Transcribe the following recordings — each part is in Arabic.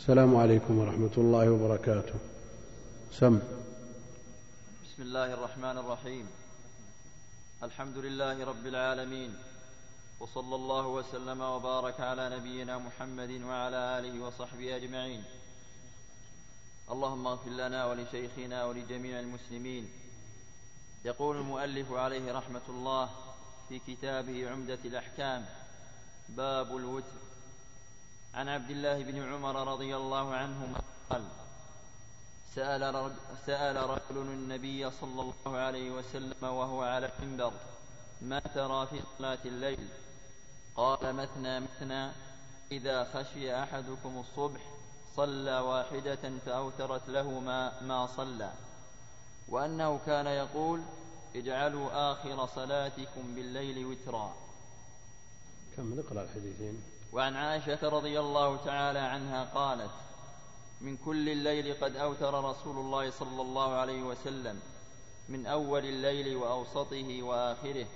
السلام عليكم ورحمة الله وبركاته. سم. بسم الله الرحمن الرحيم. الحمد لله رب العالمين. وصلى الله وسلم وبارك على نبينا محمد وعلى آله وصحبه أجمعين. اللهم اغفر لنا ولشيخنا ولجميع المسلمين. يقول المؤلف عليه رحمة الله في كتابه عمدة الأحكام باب الوتر. عن عبد الله بن عمر رضي الله عنهما قال سأل رجل, سأل رجل النبي صلى الله عليه وسلم وهو على المنبر ما ترى في صلاة الليل؟ قال مثنى مثنى إذا خشي أحدكم الصبح صلى واحدة فأوترت له ما, ما صلى. وأنه كان يقول اجعلوا آخر صلاتكم بالليل وترا. كم؟ نقرأ الحديثين. وعن عائشة رضي الله تعالى عنها قالت من كل الليل قد أوتر رسول الله صلى الله عليه وسلم من أول الليل وأوسطه وآخره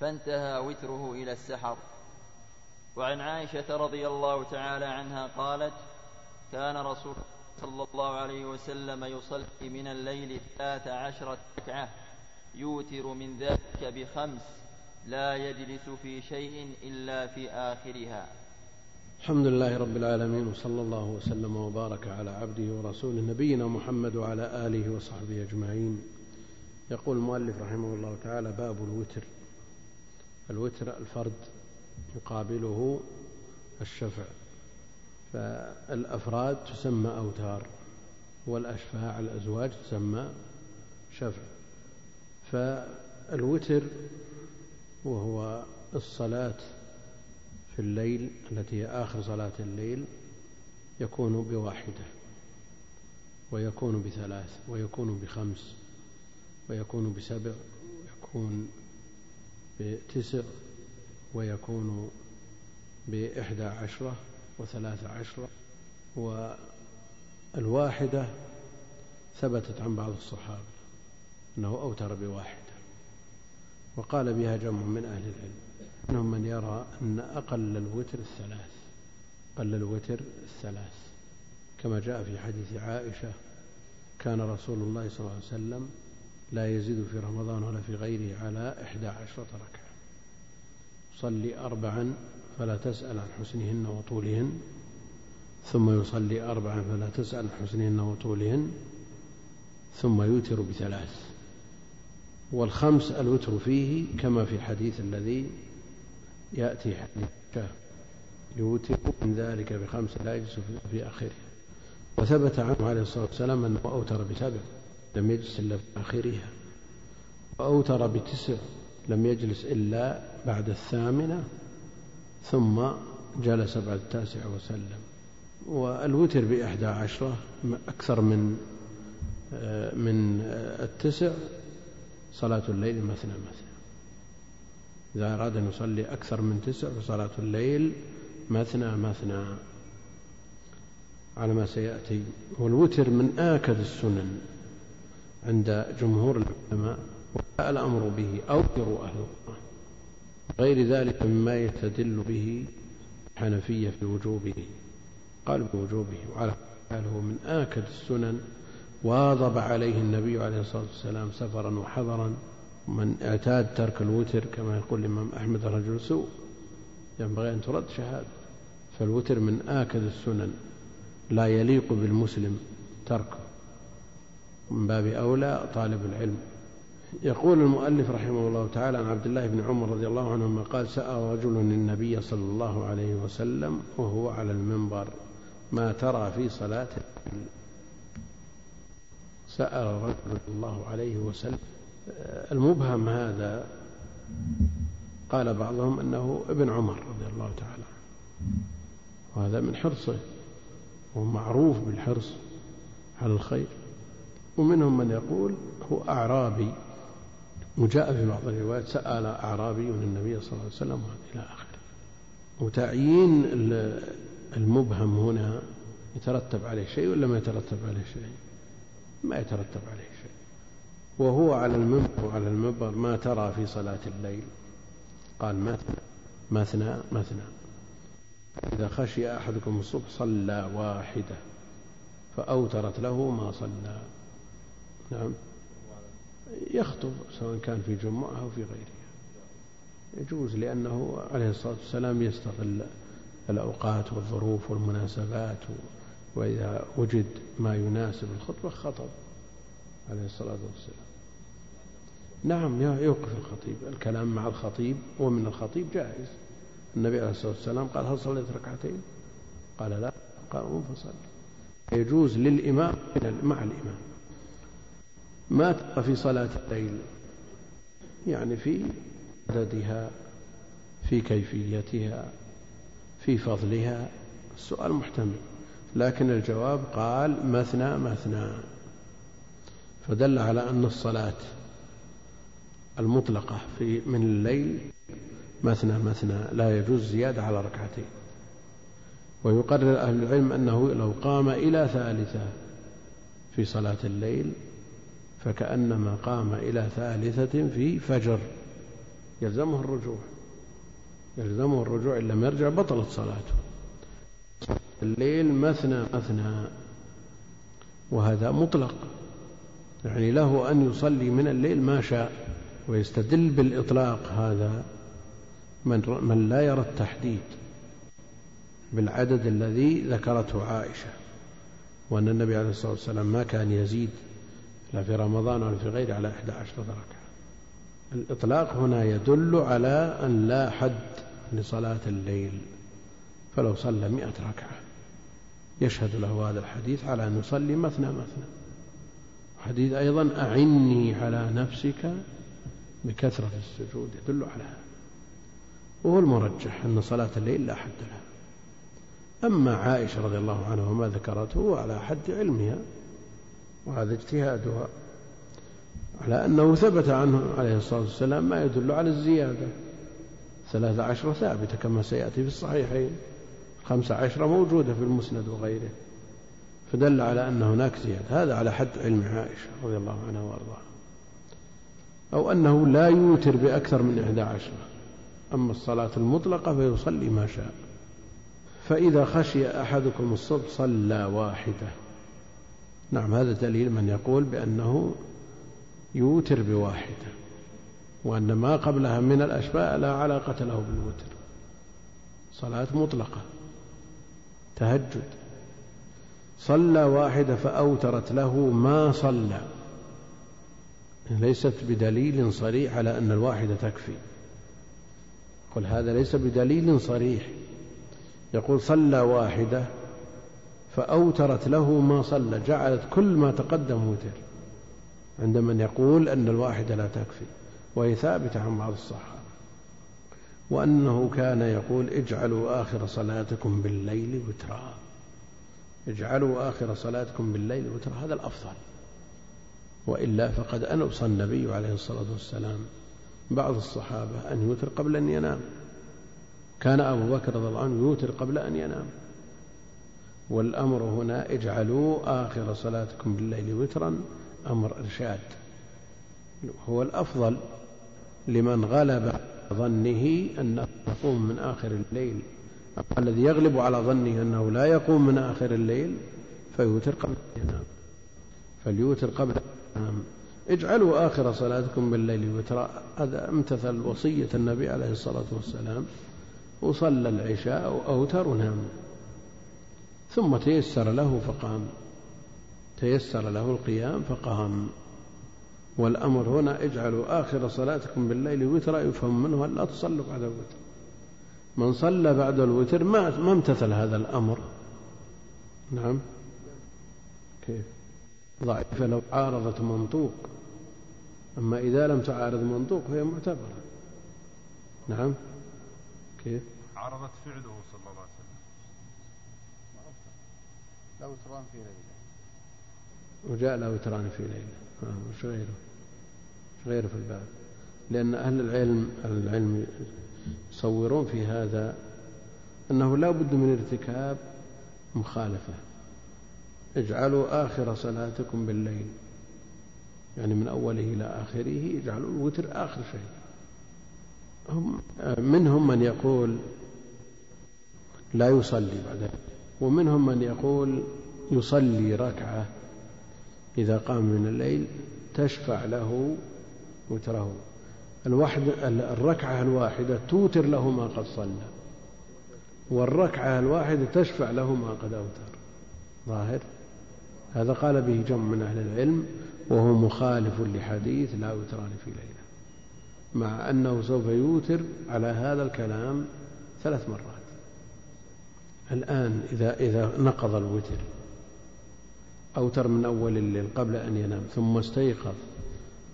فانتهى وتره إلى السحر. وعن عائشة رضي الله تعالى عنها قالت كان رسول صلى الله عليه وسلم يصلي من الليل ثلاث عشرة ركعة يوتر من ذلك بخمس. لا يجلس في شيء إلا في آخرها. الحمد لله رب العالمين وصلى الله وسلم وبارك على عبده ورسوله نبينا محمد وعلى آله وصحبه أجمعين. يقول المؤلف رحمه الله تعالى باب الوتر. الوتر الفرد يقابله الشفع فالأفراد تسمى أوتار والأشفاع الأزواج تسمى شفع. فالوتر وهو الصلاة في الليل التي هي آخر صلاة الليل يكون بواحدة ويكون بثلاث ويكون بخمس ويكون بسبع ويكون بتسع ويكون بإحدى عشرة وثلاث عشرة. والواحدة ثبتت عن بعض الصحابة أنه أوتر بواحدة وقال بها جمع من أهل العلم. منهم من يرى أن أقل الوتر الثلاث أقل الوتر الثلاث. كما جاء في حديث عائشة كان رسول الله صلى الله عليه وسلم لا يزيد في رمضان ولا في غيره على إحدى عشرة ركعة. صلي أربعا فلا تسأل عن حسنهن وطولهن ثم يصلي أربعا فلا تسأل عن حسنهن وطولهن ثم يوتر بثلاث. والخمس الوتر فيه كما في الحديث الذي يأتي حديث يوتر من ذلك بخمس لا يجلس في آخره وثبت عنه عليه الصلاة والسلام أنه أوتر بسبع لم يجلس إلا في آخرها. وأوتر بتسع لم يجلس إلا بعد الثامنة ثم جلس بعد التاسع وسلم. والوتر بإحدى عشرة أكثر من من التسع صلاة الليل مثنى مثنى. إذا أراد أن يصلي أكثر من تسع فصلاة الليل مثنى مثنى. على ما سيأتي. والوتر من آكد السنن عند جمهور العلماء وجاء الأمر به أوتروا أهل القرآن غير ذلك مما يستدل به الحنفية في وجوبه. قال بوجوبه وعلى حاله من آكد السنن واظب عليه النبي عليه الصلاة والسلام سفرا وحضرا. من اعتاد ترك الوتر كما يقول الإمام أحمد رجل سوء ينبغي أن ترد شهادة. فالوتر من آكد السنن لا يليق بالمسلم تركه. من باب أولى طالب العلم. يقول المؤلف رحمه الله تعالى عن عبد الله بن عمر رضي الله عنهما قال سأل رجل النبي صلى الله عليه وسلم وهو على المنبر. ما ترى في صلاة سأل رجل الله عليه وسلم المبهم هذا قال بعضهم أنه ابن عمر رضي الله تعالى وهذا من حرصه ومعروف بالحرص على الخير. ومنهم من يقول هو أعرابي وجاء في بعض الروايات سأل أعرابي النبي صلى الله عليه وسلم إلى آخره. وتعيين المبهم هنا يترتب عليه شيء ولا ما يترتب عليه شيء؟ ما يترتب عليه شيء. وهو على المنبر على المنبر ما ترى في صلاة الليل. قال مثنى مثنى مثنى إذا خشي أحدكم الصبح صلى واحدة فأوترت له ما صلى. نعم. يخطب سواء كان في جمعة أو في غيرها. يجوز لأنه عليه الصلاة والسلام يستغل الأوقات والظروف والمناسبات وإذا وجد ما يناسب الخطبة خطب عليه الصلاة والسلام. نعم يوقف الخطيب. الكلام مع الخطيب ومن الخطيب جائز. النبي عليه الصلاة والسلام قال هل صليت ركعتين؟ قال لا قال قم فصل يجوز للإمام مع الإمام. ما ترى في صلاة الليل يعني في عددها في كيفيتها في فضلها. السؤال محتمل. لكن الجواب قال مثنى مثنى فدل على أن الصلاة المطلقة في من الليل مثنى مثنى لا يجوز زيادة على ركعتين. ويقرر أهل العلم أنه لو قام إلى ثالثة في صلاة الليل فكأنما قام إلى ثالثة في فجر. يلزمه الرجوع يلزمه الرجوع إن لم يرجع بطلت صلاته. الليل مثنى مثنى وهذا مطلق. يعني له أن يصلي من الليل ما شاء ويستدل بالإطلاق هذا من, من لا يرى التحديد بالعدد الذي ذكرته عائشة وأن النبي عليه الصلاة والسلام ما كان يزيد لا في رمضان ولا في غيره على إحدى عشرة ركعة الإطلاق هنا يدل على أن لا حد لصلاة الليل فلو صلى مئة ركعة. يشهد له هذا الحديث على أن يصلي مثنى مثنى. حديث أيضا أعني على نفسك بكثرة السجود يدل على هذا. وهو المرجح أن صلاة الليل لا حد لها. أما عائشة رضي الله عنها وما ذكرته على حد علمها وهذا اجتهادها على أنه ثبت عنه عليه الصلاة والسلام ما يدل على الزيادة. ثلاثة عشر ثابتة كما سيأتي في الصحيحين. خمسة عشر موجودة في المسند وغيره فدل على أن هناك زيادة. هذا على حد علم عائشة رضي الله عنها وأرضاها. أو أنه لا يوتر بأكثر من إحدى عشرة أما الصلاة المطلقة فيصلي ما شاء. فإذا خشي أحدكم الصبح صلى واحدة. نعم هذا دليل من يقول بأنه يوتر بواحدة وأن ما قبلها من الأشباء لا علاقة له بالوتر. صلاة مطلقة. تهجد. صلى واحدة فأوترت له ما صلى. ليست بدليل صريح على أن الواحدة تكفي. قل هذا ليس بدليل صريح. يقول صلى واحدة فأوترت له ما صلى جعلت كل ما تقدم وتر. عند من يقول أن الواحدة لا تكفي وهي ثابتة عن بعض الصحابة. وأنه كان يقول اجعلوا آخر صلاتكم بالليل وترا. اجعلوا آخر صلاتكم بالليل وترا. هذا الأفضل. وإلا فقد أنص النبي عليه الصلاة والسلام بعض الصحابة أن يوتر قبل أن ينام. كان أبو بكر رضي الله عنه يوتر قبل أن ينام. والأمر هنا اجعلوا آخر صلاتكم بالليل وترا أمر إرشاد. هو الأفضل لمن غلب ظنه أنه يقوم من آخر الليل. الذي يغلب على ظنه أنه لا يقوم من آخر الليل فيوتر قبل ينام فليوتر قبل ينام اجعلوا آخر صلاتكم بالليل وترا هذا أمتثل وصية النبي عليه الصلاة والسلام. وصلى العشاء وأوتر ونام. ثم تيسر له فقام. تيسر له القيام فقام. والأمر هنا اجعلوا آخر صلاتكم بالليل وترا يفهم منه أن لا تصلوا بعد الوتر. من صلى بعد الوتر ما ما امتثل هذا الأمر. نعم. كيف؟ ضعيفة لو عارضت منطوق. أما إذا لم تعارض منطوق فهي معتبرة. نعم. كيف؟ عرضت فعله صلى الله عليه وسلم. لا وتران في ليلة. وجاء لا وتران في ليلة. وش غيره؟ وش غيره في الباب لأن أهل العلم العلم يصورون في هذا أنه لا بد من ارتكاب مخالفة. اجعلوا آخر صلاتكم بالليل. يعني من أوله إلى آخره اجعلوا الوتر آخر شيء. هم منهم من يقول لا يصلي بعد ومنهم من يقول يصلي ركعة إذا قام من الليل تشفع له وتره الوحد الركعة الواحدة توتر له ما قد صلى. والركعة الواحدة تشفع له ما قد أوتر. ظاهر؟ هذا قال به جمع من أهل العلم وهو مخالف لحديث لا يوتران في ليلة. مع أنه سوف يوتر على هذا الكلام ثلاث مرات. الآن إذا إذا نقض الوتر أوتر من أول الليل قبل أن ينام ثم استيقظ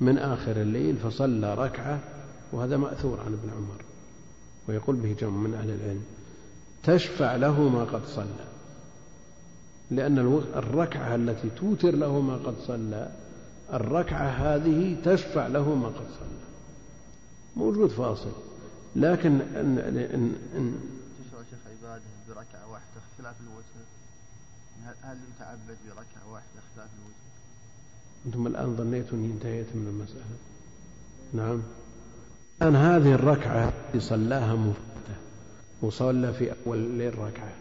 من آخر الليل فصلى ركعة وهذا مأثور عن ابن عمر ويقول به جمع من أهل العلم تشفع له ما قد صلى لأن الركعة التي توتر له ما قد صلى الركعة هذه تشفع له ما قد صلى. موجود فاصل لكن إن إن إن تشرع شيخ عباده بركعة واحدة خلاف الوتر هل يتعبد بركعة واحدة خلاف الوتر؟ أنتم الآن ظنيتم أني انتهيت من المسألة. نعم. الآن هذه الركعة صلاها مفردة وصلى في أول الليل ركعة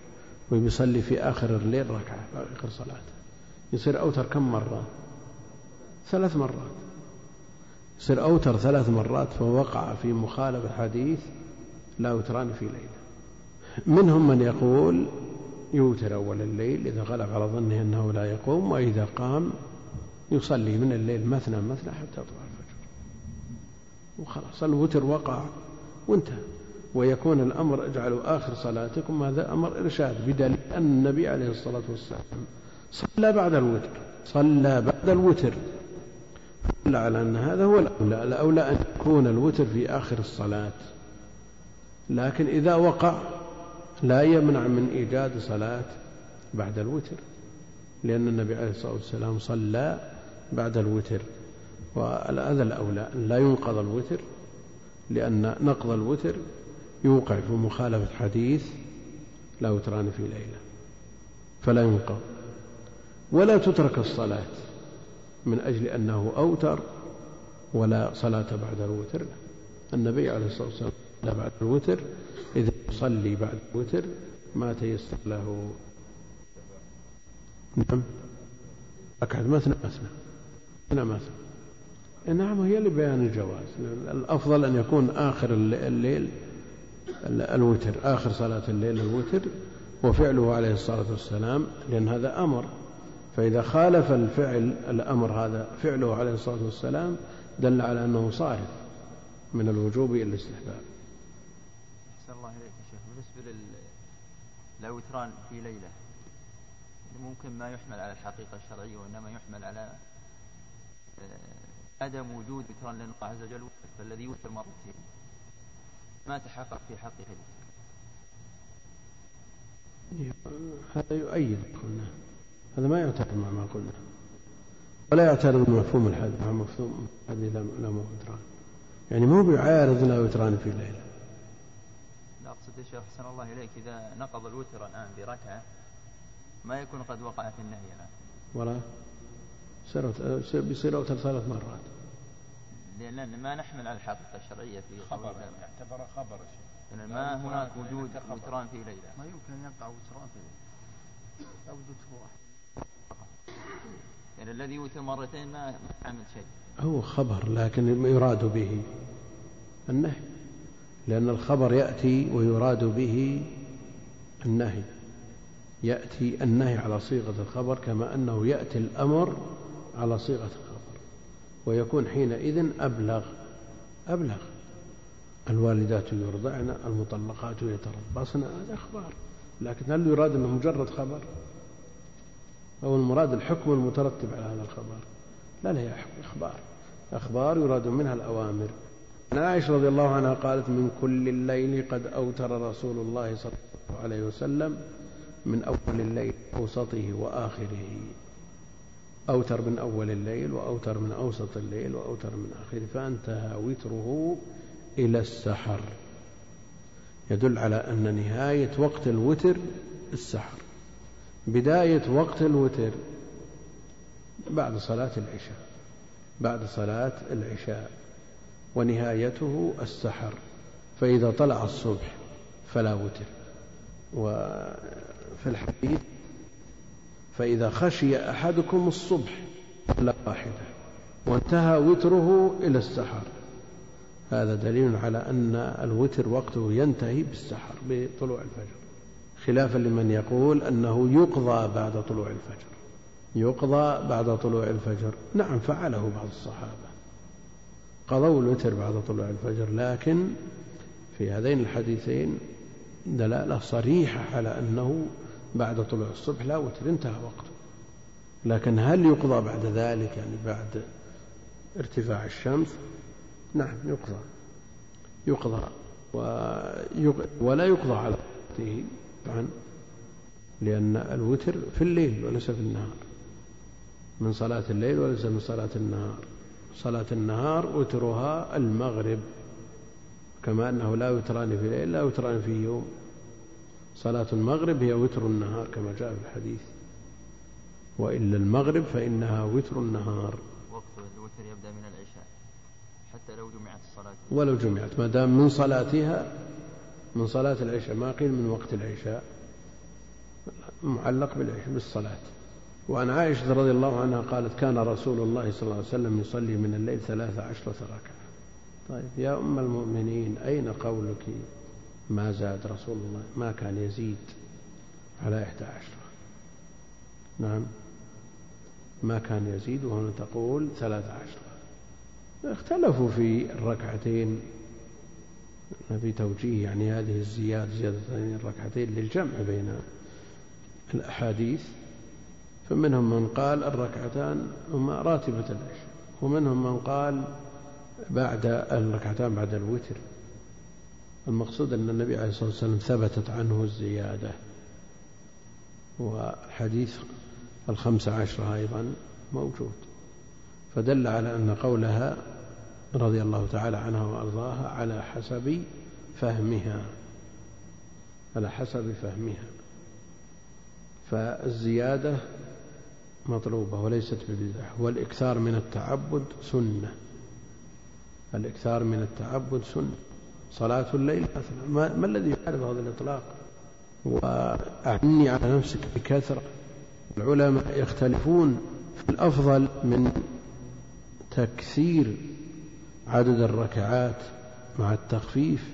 ويصلي في آخر الليل ركعة آخر صلاته يصير أوتر كم مرة؟ ثلاث مرات. يصير أوتر ثلاث مرات فوقع في مخالفة حديث لا يوتران في ليلة. منهم من يقول يوتر أول الليل إذا غلب على ظنه أنه لا يقوم وإذا قام يصلي من الليل مثنى مثنى حتى يطلع الفجر. وخلاص الوتر وقع وانتهى. ويكون الأمر اجعلوا آخر صلاتكم هذا أمر إرشاد بدليل أن النبي عليه الصلاة والسلام صلى بعد الوتر صلى بعد الوتر. دل على أن هذا هو الأولى الأولى أن يكون الوتر في آخر الصلاة. لكن إذا وقع لا يمنع من إيجاد صلاة بعد الوتر لأن النبي عليه الصلاة والسلام صلى بعد الوتر. وهذا الأولى أن لا ينقض الوتر لأن نقض الوتر يوقع في مخالفة حديث لا وتران في ليلة فلا ينقض. ولا تترك الصلاة من أجل أنه أوتر ولا صلاة بعد الوتر. النبي عليه الصلاة والسلام لا بعد الوتر إذا يصلي بعد الوتر ما تيسر له. نعم. ركعة مثنى مثنى مثنى مثنى نعم هي لبيان الجواز. الأفضل أن يكون آخر الليل الوتر آخر صلاة الليل الوتر وفعله عليه الصلاة والسلام لأن هذا أمر. فإذا خالف الفعل الأمر هذا فعله عليه الصلاة والسلام دل على أنه صارف من الوجوب إلى الاستحباب. أحسن الله إليك يا شيخ. بالنسبة للوتران في ليلة ممكن ما يحمل على الحقيقة الشرعية وإنما يحمل على عدم وجود وتران لله عز وجل فالذي يوتر مرتين ما تحقق في حقه هذا يؤيد قلنا. هذا ما يعترض مع ما قلنا. ولا يعترض مفهوم الحديث مع مفهوم الحديث لا وتران يعني مو بيعارض لا وتران في ليلة. لا أقصد يا شيخ أحسن الله إليك. إذا نقض الوتر الآن بركعة ما يكون قد وقع في النهي الآن. ولا؟ بيصير أوتر ثلاث مرات. لأن ما نحمل على الحقيقة الشرعية في خبر يعتبر خبر شيء ما هناك وجود وتران في ليلة. ما يمكن أن يقع وتران في ليلة. لا وجود واحد. يعني الذي يوتر مرتين ما عمل شيء. هو خبر لكن يراد به النهي. لأن الخبر يأتي ويراد به النهي. يأتي النهي على صيغة الخبر كما أنه يأتي الأمر على صيغة الخبر ويكون حينئذ أبلغ أبلغ. الوالدات يرضعن المطلقات يتربصن هذا أخبار. لكن هل يراد أنه مجرد خبر؟ أو المراد الحكم المترتب على هذا الخبر؟ لا لا هي أخبار. أخبار يراد منها الأوامر. عن عائشة رضي الله عنها قالت من كل الليل قد أوتر رسول الله صلى الله عليه وسلم من أول الليل أوسطه وآخره. أوتر من أول الليل وأوتر من أوسط الليل وأوتر من آخره فأنتهى وتره إلى السحر. يدل على أن نهاية وقت الوتر السحر. بداية وقت الوتر بعد صلاة العشاء بعد صلاة العشاء ونهايته السحر. فإذا طلع الصبح فلا وتر. وفي الحديث فإذا خشي أحدكم الصبح لا واحدة وانتهى وتره إلى السحر. هذا دليل على أن الوتر وقته ينتهي بالسحر بطلوع الفجر خلافا لمن يقول أنه يقضى بعد طلوع الفجر. يقضى بعد طلوع الفجر. نعم فعله بعض الصحابة. قضوا الوتر بعد طلوع الفجر لكن في هذين الحديثين دلالة صريحة على أنه بعد طلوع الصبح لا وتر انتهى وقته. لكن هل يقضى بعد ذلك يعني بعد ارتفاع الشمس؟ نعم يقضى. يقضى. ولا يقضى على وقته طبعا لأن الوتر في الليل وليس في النهار. من صلاة الليل وليس من صلاة النهار. صلاة النهار وترها المغرب. كما أنه لا وتران في ليل لا وتران في يوم. صلاة المغرب هي وتر النهار كما جاء في الحديث. وإلا المغرب فإنها وتر النهار. وقت الوتر يبدأ من العشاء حتى لو جمعت الصلاة. ولو جمعت ما دام من صلاتها من صلاة العشاء ما قيل من وقت العشاء. معلق بالعشاء بالصلاة. وعن عائشة رضي الله عنها قالت كان رسول الله صلى الله عليه وسلم يصلي من الليل ثلاث عشرة ركعة. طيب يا أم المؤمنين أين قولك؟ ما زاد رسول الله ما كان يزيد على إحدى عشرة نعم. ما كان يزيد وهنا تقول ثلاث عشرة اختلفوا في الركعتين. في توجيه يعني هذه الزيادة زيادة الركعتين للجمع بين الأحاديث. فمنهم من قال الركعتان هما راتبة العشاء ومنهم من قال بعد الركعتان بعد الوتر. المقصود أن النبي عليه الصلاة والسلام ثبتت عنه الزيادة. وحديث الخمس عشرة أيضا موجود. فدل على أن قولها رضي الله تعالى عنها وأرضاها على حسب فهمها. على حسب فهمها. فالزيادة مطلوبة وليست ببدعة. والإكثار من التعبد سنة. الإكثار من التعبد سنة. صلاة الليل مثلا ما, ما الذي يعرض هذا الإطلاق؟ وأعني على نفسك بكثرة. العلماء يختلفون في الأفضل من تكثير عدد الركعات مع التخفيف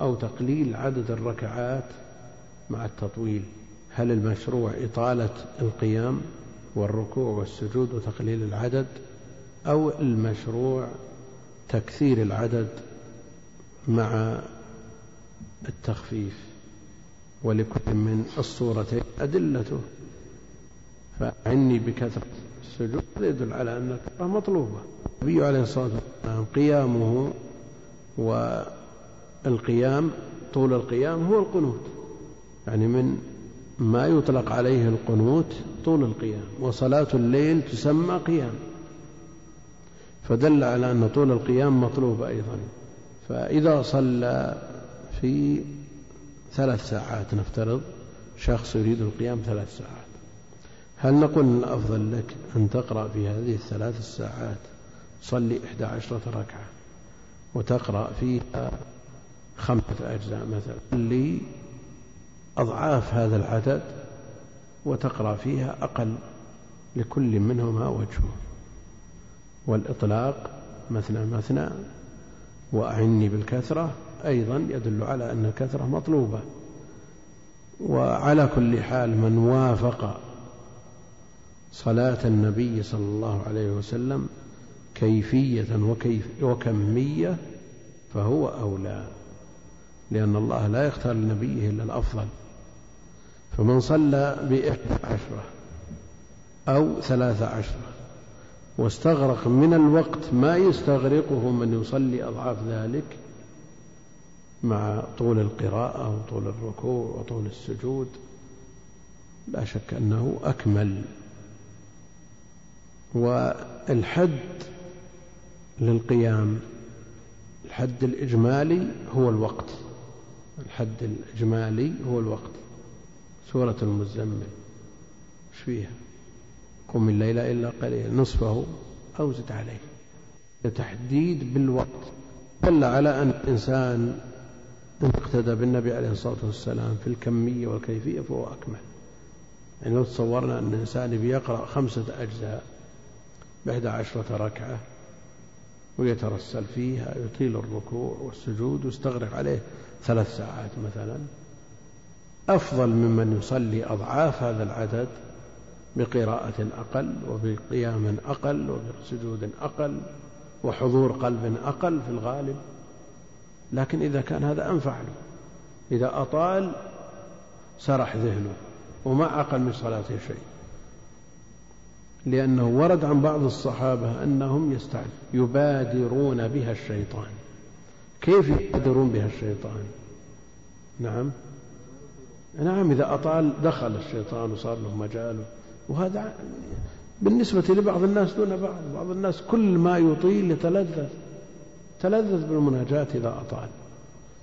أو تقليل عدد الركعات مع التطويل. هل المشروع إطالة القيام والركوع والسجود وتقليل العدد أو المشروع تكثير العدد مع التخفيف ولكل من الصورتين أدلته. فعني بكثرة السجود يدل على أن الكثرة مطلوبة. النبي عليه الصلاة والسلام قيامه والقيام طول القيام هو القنوت. يعني من ما يطلق عليه القنوت طول القيام وصلاة الليل تسمى قيام. فدل على أن طول القيام مطلوب أيضا. فإذا صلى في ثلاث ساعات نفترض شخص يريد القيام ثلاث ساعات. هل نقول الأفضل لك أن تقرأ في هذه الثلاث الساعات؟ صلي إحدى عشرة ركعة وتقرأ فيها خمسة أجزاء مثلا. لأضعاف هذا العدد وتقرأ فيها أقل لكل منهما وجهه والإطلاق مثنى مثنى وأعني بالكثرة أيضا يدل على أن الكثرة مطلوبة. وعلى كل حال من وافق صلاة النبي صلى الله عليه وسلم كيفية وكيف وكمية فهو أولى لأن الله لا يختار لنبيه إلا الأفضل. فمن صلى بإحدى عشرة أو ثلاث عشرة واستغرق من الوقت ما يستغرقه من يصلي أضعاف ذلك مع طول القراءة وطول الركوع وطول السجود. لا شك أنه أكمل. والحد للقيام الحد الإجمالي هو الوقت. الحد الإجمالي هو الوقت. سورة المزمل إيش فيها؟ قم الليل إلا قليلا نصفه أو زد عليه. تحديد بالوقت دل على أن الإنسان إن اقتدى بالنبي عليه الصلاة والسلام في الكمية والكيفية فهو أكمل. يعني لو تصورنا أن الإنسان بيقرأ خمسة أجزاء بإحدى عشرة ركعة ويترسل فيها يطيل الركوع والسجود ويستغرق عليه ثلاث ساعات مثلا أفضل ممن يصلي أضعاف هذا العدد بقراءة أقل وبقيام أقل وبسجود أقل وحضور قلب أقل في الغالب. لكن إذا كان هذا أنفع له إذا أطال سرح ذهنه وما عقل من صلاته شيء. لأنه ورد عن بعض الصحابة أنهم يستعد يبادرون بها الشيطان. كيف يبادرون بها الشيطان؟ نعم. نعم إذا أطال دخل الشيطان وصار له مجال وهذا بالنسبة لبعض الناس دون بعض. بعض الناس كل ما يطيل يتلذذ. تلذذ بالمناجاة إذا أطال.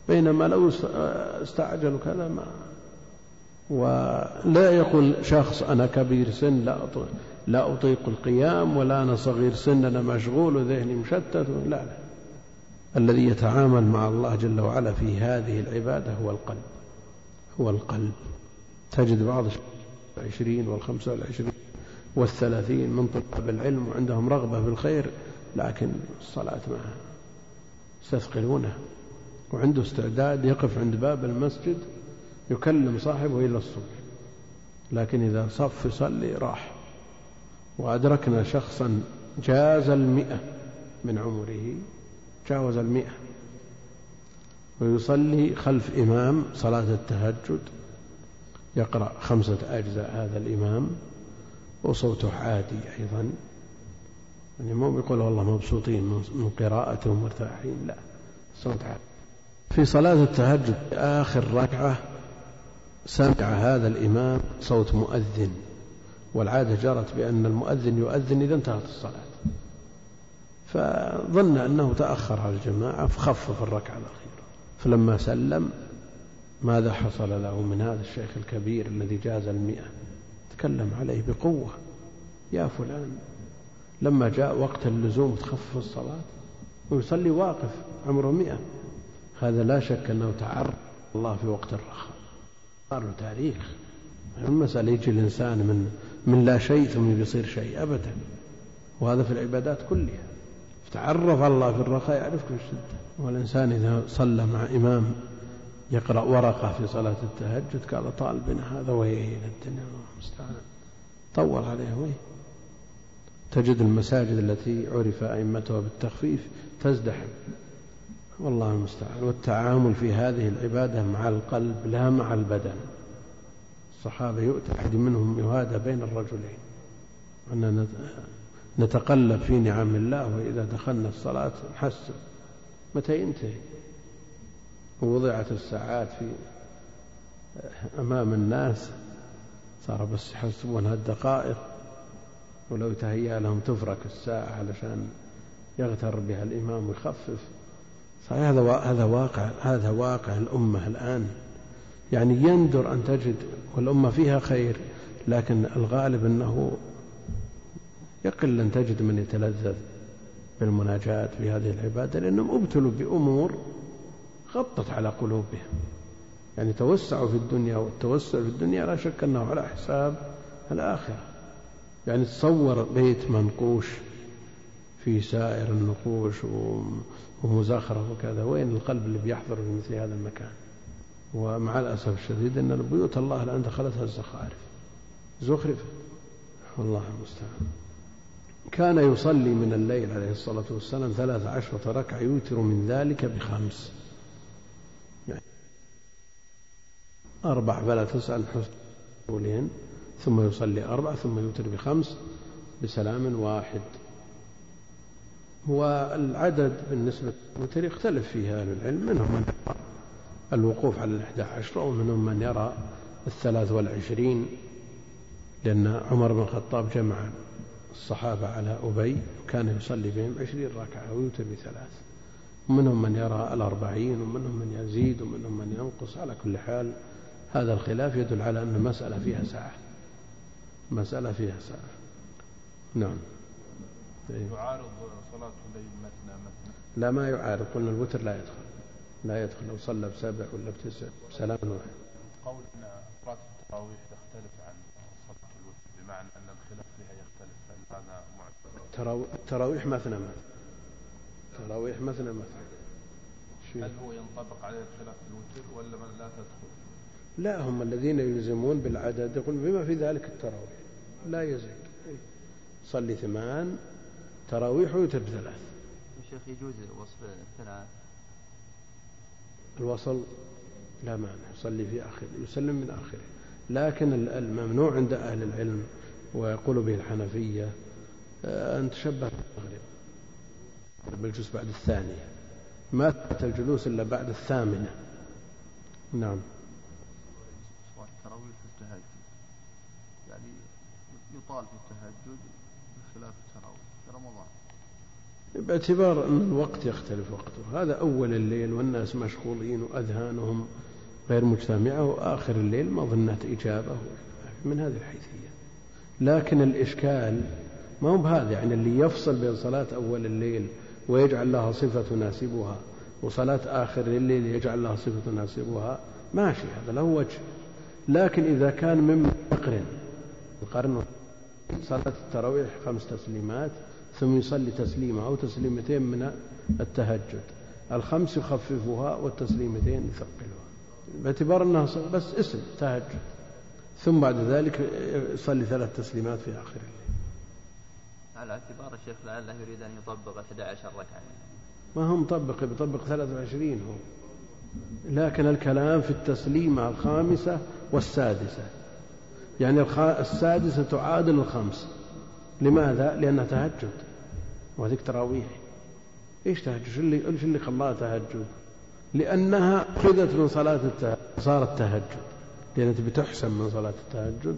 بينما لو استعجل كذا ما ولا يقول شخص أنا كبير سن لا أطيق, لا أطيق القيام ولا أنا صغير سن أنا مشغول وذهني مشتت. لا لا. الذي يتعامل مع الله جل وعلا في هذه العبادة هو القلب. هو القلب. تجد بعض العشرين والخمسة والعشرين والثلاثين من طلاب العلم وعندهم رغبة في الخير لكن الصلاة معها يستثقلونه. وعنده استعداد يقف عند باب المسجد يكلم صاحبه إلى الصبح. لكن إذا صف يصلي راح. وأدركنا شخصا جاز المئة من عمره. جاوز المئة. ويصلي خلف إمام صلاة التهجد. يقرأ خمسة أجزاء هذا الإمام وصوته عادي أيضا. يعني مو بيقول والله مبسوطين من قراءته مرتاحين لا صوت عالي. في صلاة التهجد آخر ركعة سمع هذا الإمام صوت مؤذن والعادة جرت بأن المؤذن يؤذن إذا انتهت الصلاة. فظن أنه تأخر على الجماعة فخفف الركعة الأخيرة. فلما سلم ماذا حصل له من هذا الشيخ الكبير الذي جاز المئة؟ تكلم عليه بقوة. يا فلان لما جاء وقت اللزوم تخفف الصلاة ويصلي واقف عمره مئة. هذا لا شك أنه تعرض الله في وقت الرخاء. صار له تاريخ. المسألة يجي الإنسان من من لا شيء ثم يصير شيء أبدا. وهذا في العبادات كلها. تعرف الله في الرخاء يعرفك الشدة والإنسان إذا صلى مع إمام يقرأ ورقة في صلاة التهجد قال طال بنا هذا وين الدنيا. المستعان طول عليه وين تجد المساجد التي عرف أئمتها بالتخفيف تزدحم. والله المستعان. والتعامل في هذه العبادة مع القلب لا مع البدن. الصحابة يؤتى أحد منهم يهادى بين الرجلين. أننا نتقلب في نعم الله وإذا دخلنا الصلاة نحسب متى ينتهي؟ ووضعت الساعات في أمام الناس صار بس يحسبونها الدقائق ولو تهيأ لهم تفرك الساعة علشان يغتر بها الإمام ويخفف. صحيح هذا هذا واقع هذا واقع الأمة الآن. يعني يندر أن تجد والأمة فيها خير لكن الغالب أنه يقل أن تجد من يتلذذ بالمناجاة في هذه العبادة لأنهم ابتلوا بأمور غطت على قلوبهم. يعني توسعوا في الدنيا والتوسع في الدنيا لا شك أنه على حساب الآخرة. يعني تصور بيت منقوش في سائر النقوش ومزخرف وكذا وين القلب اللي بيحضر في مثل هذا المكان؟ ومع الأسف الشديد أن بيوت الله الآن دخلتها الزخارف. زخرفت. والله المستعان. كان يصلي من الليل عليه الصلاة والسلام ثلاث عشرة ركعة يوتر من ذلك بخمس يعني أربع فلا تسأل حسن ثم يصلي أربع ثم يوتر بخمس بسلام واحد. والعدد بالنسبة للوتر يختلف فيه أهل العلم منهم من يرى الوقوف على الإحدى عشر ومنهم من يرى الثلاث والعشرين لأن عمر بن الخطاب جمع الصحابة على أبي وكان يصلي بهم عشرين ركعة ويوتر بثلاث. ومنهم من يرى الأربعين ومنهم من يزيد ومنهم من ينقص على كل حال هذا الخلاف يدل على أن المسألة فيها ساعة. مسألة فيها ساعة. نعم. يعارض صلاة الليل مثنى مثنى لا ما يعارض. قلنا الوتر لا يدخل. لا يدخل. لو صلى بسبع ولا بتسع بسلام واحد. قول ان راتب التراويح تختلف عن صلاة الوتر بمعنى أن الخلاف فيها يختلف هل هذا معتبر؟ التراويح مثنى مثنى. تراويح مثنى مثنى. هل هو ينطبق عليه الخلاف في الوتر ولا من لا تدخل؟ لا هم الذين يلزمون بالعدد. يقول بما في ذلك التراويح. لا يزيد. صلي ثمان تراويح ويوتر بثلاث شيخ يجوز وصف الثلاث؟ الوصل لا مانع. يصلي في آخره يسلم من آخره. لكن الممنوع عند أهل العلم ويقول به الحنفية آه، أن تشبه بالمغرب بالجلوس بعد الثانية. ما الجلوس إلا بعد الثامنة. نعم التراويح في التهجد يعني يطال في التهجد بخلاف التراويح في رمضان. باعتبار أن الوقت يختلف وقته. هذا أول الليل والناس مشغولين وأذهانهم غير مجتمعة وآخر الليل مظنة إجابة من هذه الحيثية. لكن الإشكال ما هو بهذا يعني اللي يفصل بين صلاة أول الليل ويجعل لها صفة تناسبها وصلاة آخر الليل يجعل لها صفة تناسبها. ماشي هذا له وجه. لكن إذا كان من يقرن القرن صلاة التراويح خمس تسليمات ثم يصلي تسليمة أو تسليمتين من التهجد. الخمس يخففها والتسليمتين يثقلها. باعتبار أنها بس اسم تهجد. ثم بعد ذلك يصلي ثلاث تسليمات في آخر الليل. على اعتبار الشيخ لعله يريد أن يطبق 11 ركعة. ما هو مطبق بيطبق 23 هو. لكن الكلام في التسليمة الخامسة والسادسة. يعني السادسة تعادل الخمس. لماذا؟ لأنها تهجد. وهذيك تراويح. إيش تهجد؟ شو اللي شو اللي خلاها تهجد؟ لأنها أخذت من صلاة التهجد صارت تهجد. لأنها تبي تحسن من صلاة التهجد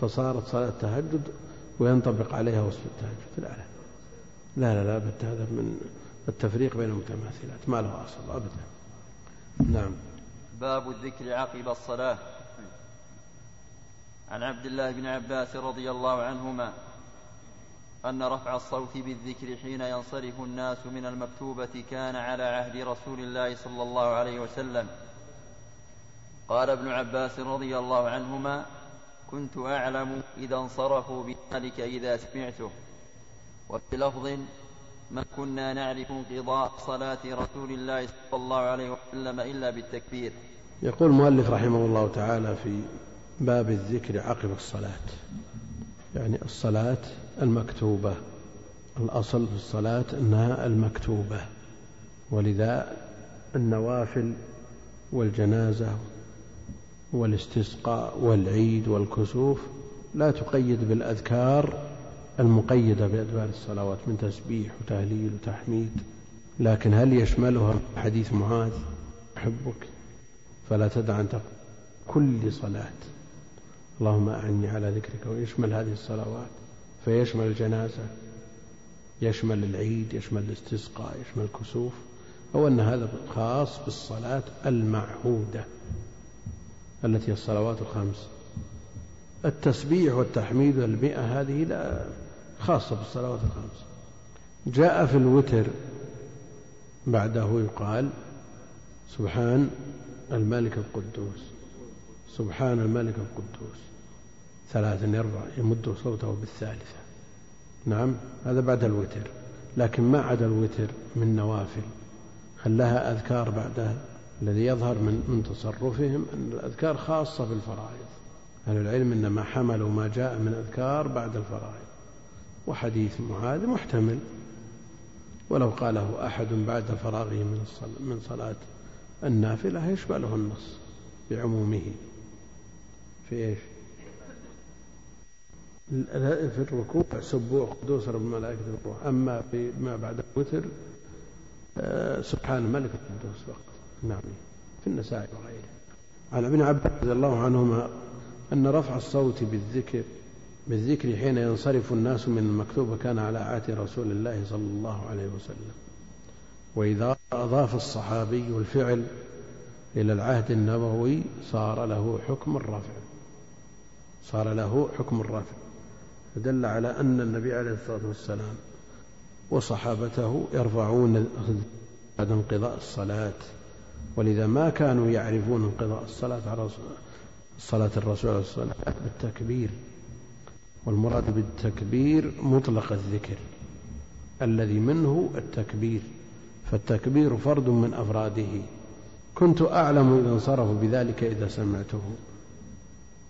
فصارت صلاة التهجد وينطبق عليها وصف التهجد. لا لا. لا لا, لا هذا من التفريق بين المتماثلات ما له أصل أبدا. نعم. باب الذكر عقب الصلاة. عن عبد الله بن عباس رضي الله عنهما أن رفع الصوت بالذكر حين ينصرف الناس من المكتوبة كان على عهد رسول الله صلى الله عليه وسلم. قال ابن عباس رضي الله عنهما كنت أعلم إذا انصرفوا بذلك إذا سمعته. وفي لفظ ما كنا نعرف انقضاء صلاة رسول الله صلى الله عليه وسلم إلا بالتكبير. يقول المؤلف رحمه الله تعالى في باب الذكر عقب الصلاة. يعني الصلاة المكتوبة. الأصل في الصلاة أنها المكتوبة. ولذا النوافل والجنازة والاستسقاء والعيد والكسوف لا تقيد بالأذكار المقيدة بأدبار الصلوات من تسبيح وتهليل وتحميد. لكن هل يشملها حديث معاذ؟ أحبك. فلا تدع أن كل صلاة. اللهم أعني على ذكرك ويشمل هذه الصلوات فيشمل الجنازة يشمل العيد يشمل الاستسقاء يشمل الكسوف. أو أن هذا خاص بالصلاة المعهودة التي هي الصلوات الخمس. التسبيح والتحميد والمئة هذه لا خاصة بالصلوات الخمس. جاء في الوتر بعده يقال سبحان الملك القدوس سبحان الملك القدوس. ثلاثا يرفع يمد صوته بالثالثة. نعم هذا بعد الوتر. لكن ما عدا الوتر من نوافل خلاها أذكار بعدها. الذي يظهر من من تصرفهم أن الأذكار خاصة بالفرائض. أهل العلم إنما حملوا ما جاء من أذكار بعد الفرائض. وحديث معاذ محتمل. ولو قاله أحد بعد فراغه من من صلاة النافلة يشمله النص بعمومه. في إيش؟ في الركوع سبوع قدوس رب الملائكة الروح أما في ما بعد الوتر آه، سبحان الملك القدوس فقط. نعم. في النسائي وغيره. عن ابن عباس رضي الله عنهما أن رفع الصوت بالذكر بالذكر حين ينصرف الناس من المكتوبة كان على عهد رسول الله صلى الله عليه وسلم. وإذا أضاف الصحابي الفعل إلى العهد النبوي صار له حكم الرفع. صار له حكم الرفع. فدل على أن النبي عليه الصلاة والسلام وصحابته يرفعون بعد انقضاء الصلاة. ولذا ما كانوا يعرفون انقضاء الصلاة على صلاة الرسول عليه الصلاة والسلام بالتكبير. والمراد بالتكبير مطلق الذكر الذي منه التكبير. فالتكبير فرد من أفراده. كنت أعلم إذا انصرفوا بذلك إذا سمعته.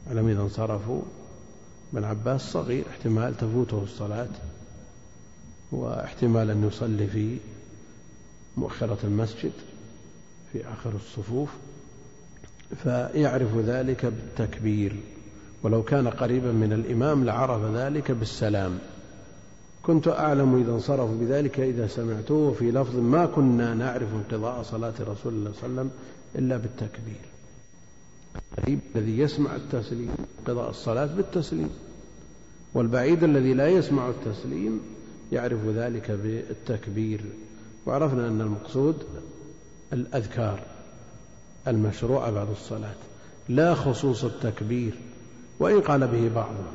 أعلم إذا انصرفوا ابن عباس صغير احتمال تفوته الصلاة واحتمال أن يصلي في مؤخرة المسجد في آخر الصفوف فيعرف ذلك بالتكبير. ولو كان قريبا من الإمام لعرف ذلك بالسلام. كنت أعلم إذا انصرفوا بذلك إذا سمعته في لفظ ما كنا نعرف انقضاء صلاة رسول الله صلى الله عليه وسلم إلا بالتكبير. القريب الذي يسمع التسليم قضاء الصلاة بالتسليم. والبعيد الذي لا يسمع التسليم يعرف ذلك بالتكبير. وعرفنا أن المقصود الأذكار المشروعة بعد الصلاة لا خصوص التكبير. وإن قال به بعضهم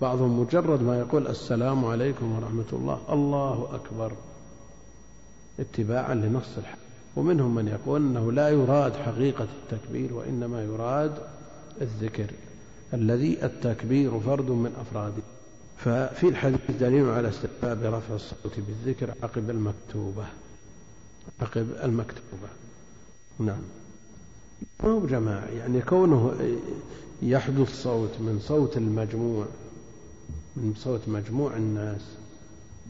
بعضهم مجرد ما يقول السلام عليكم ورحمة الله الله أكبر. اتباعا لنص الحديث ومنهم من يقول أنه لا يراد حقيقة التكبير وإنما يراد الذكر الذي التكبير فرد من أفراده. ففي الحديث دليل على استحباب رفع الصوت بالذكر عقب المكتوبة. عقب المكتوبة. نعم. ما هو جماعي يعني كونه يحدث صوت من صوت المجموع من صوت مجموع الناس.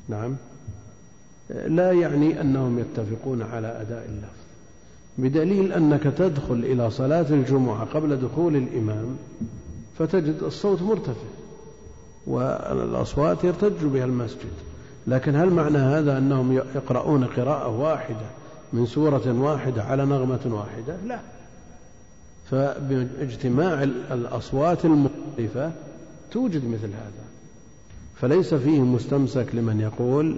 نعم. لا يعني أنهم يتفقون على أداء اللفظ. بدليل أنك تدخل إلى صلاة الجمعة قبل دخول الإمام فتجد الصوت مرتفع والأصوات يرتج بها المسجد. لكن هل معنى هذا أنهم يقرؤون قراءة واحدة من سورة واحدة على نغمة واحدة؟ لا. فباجتماع الأصوات المختلفة توجد مثل هذا. فليس فيه مستمسك لمن يقول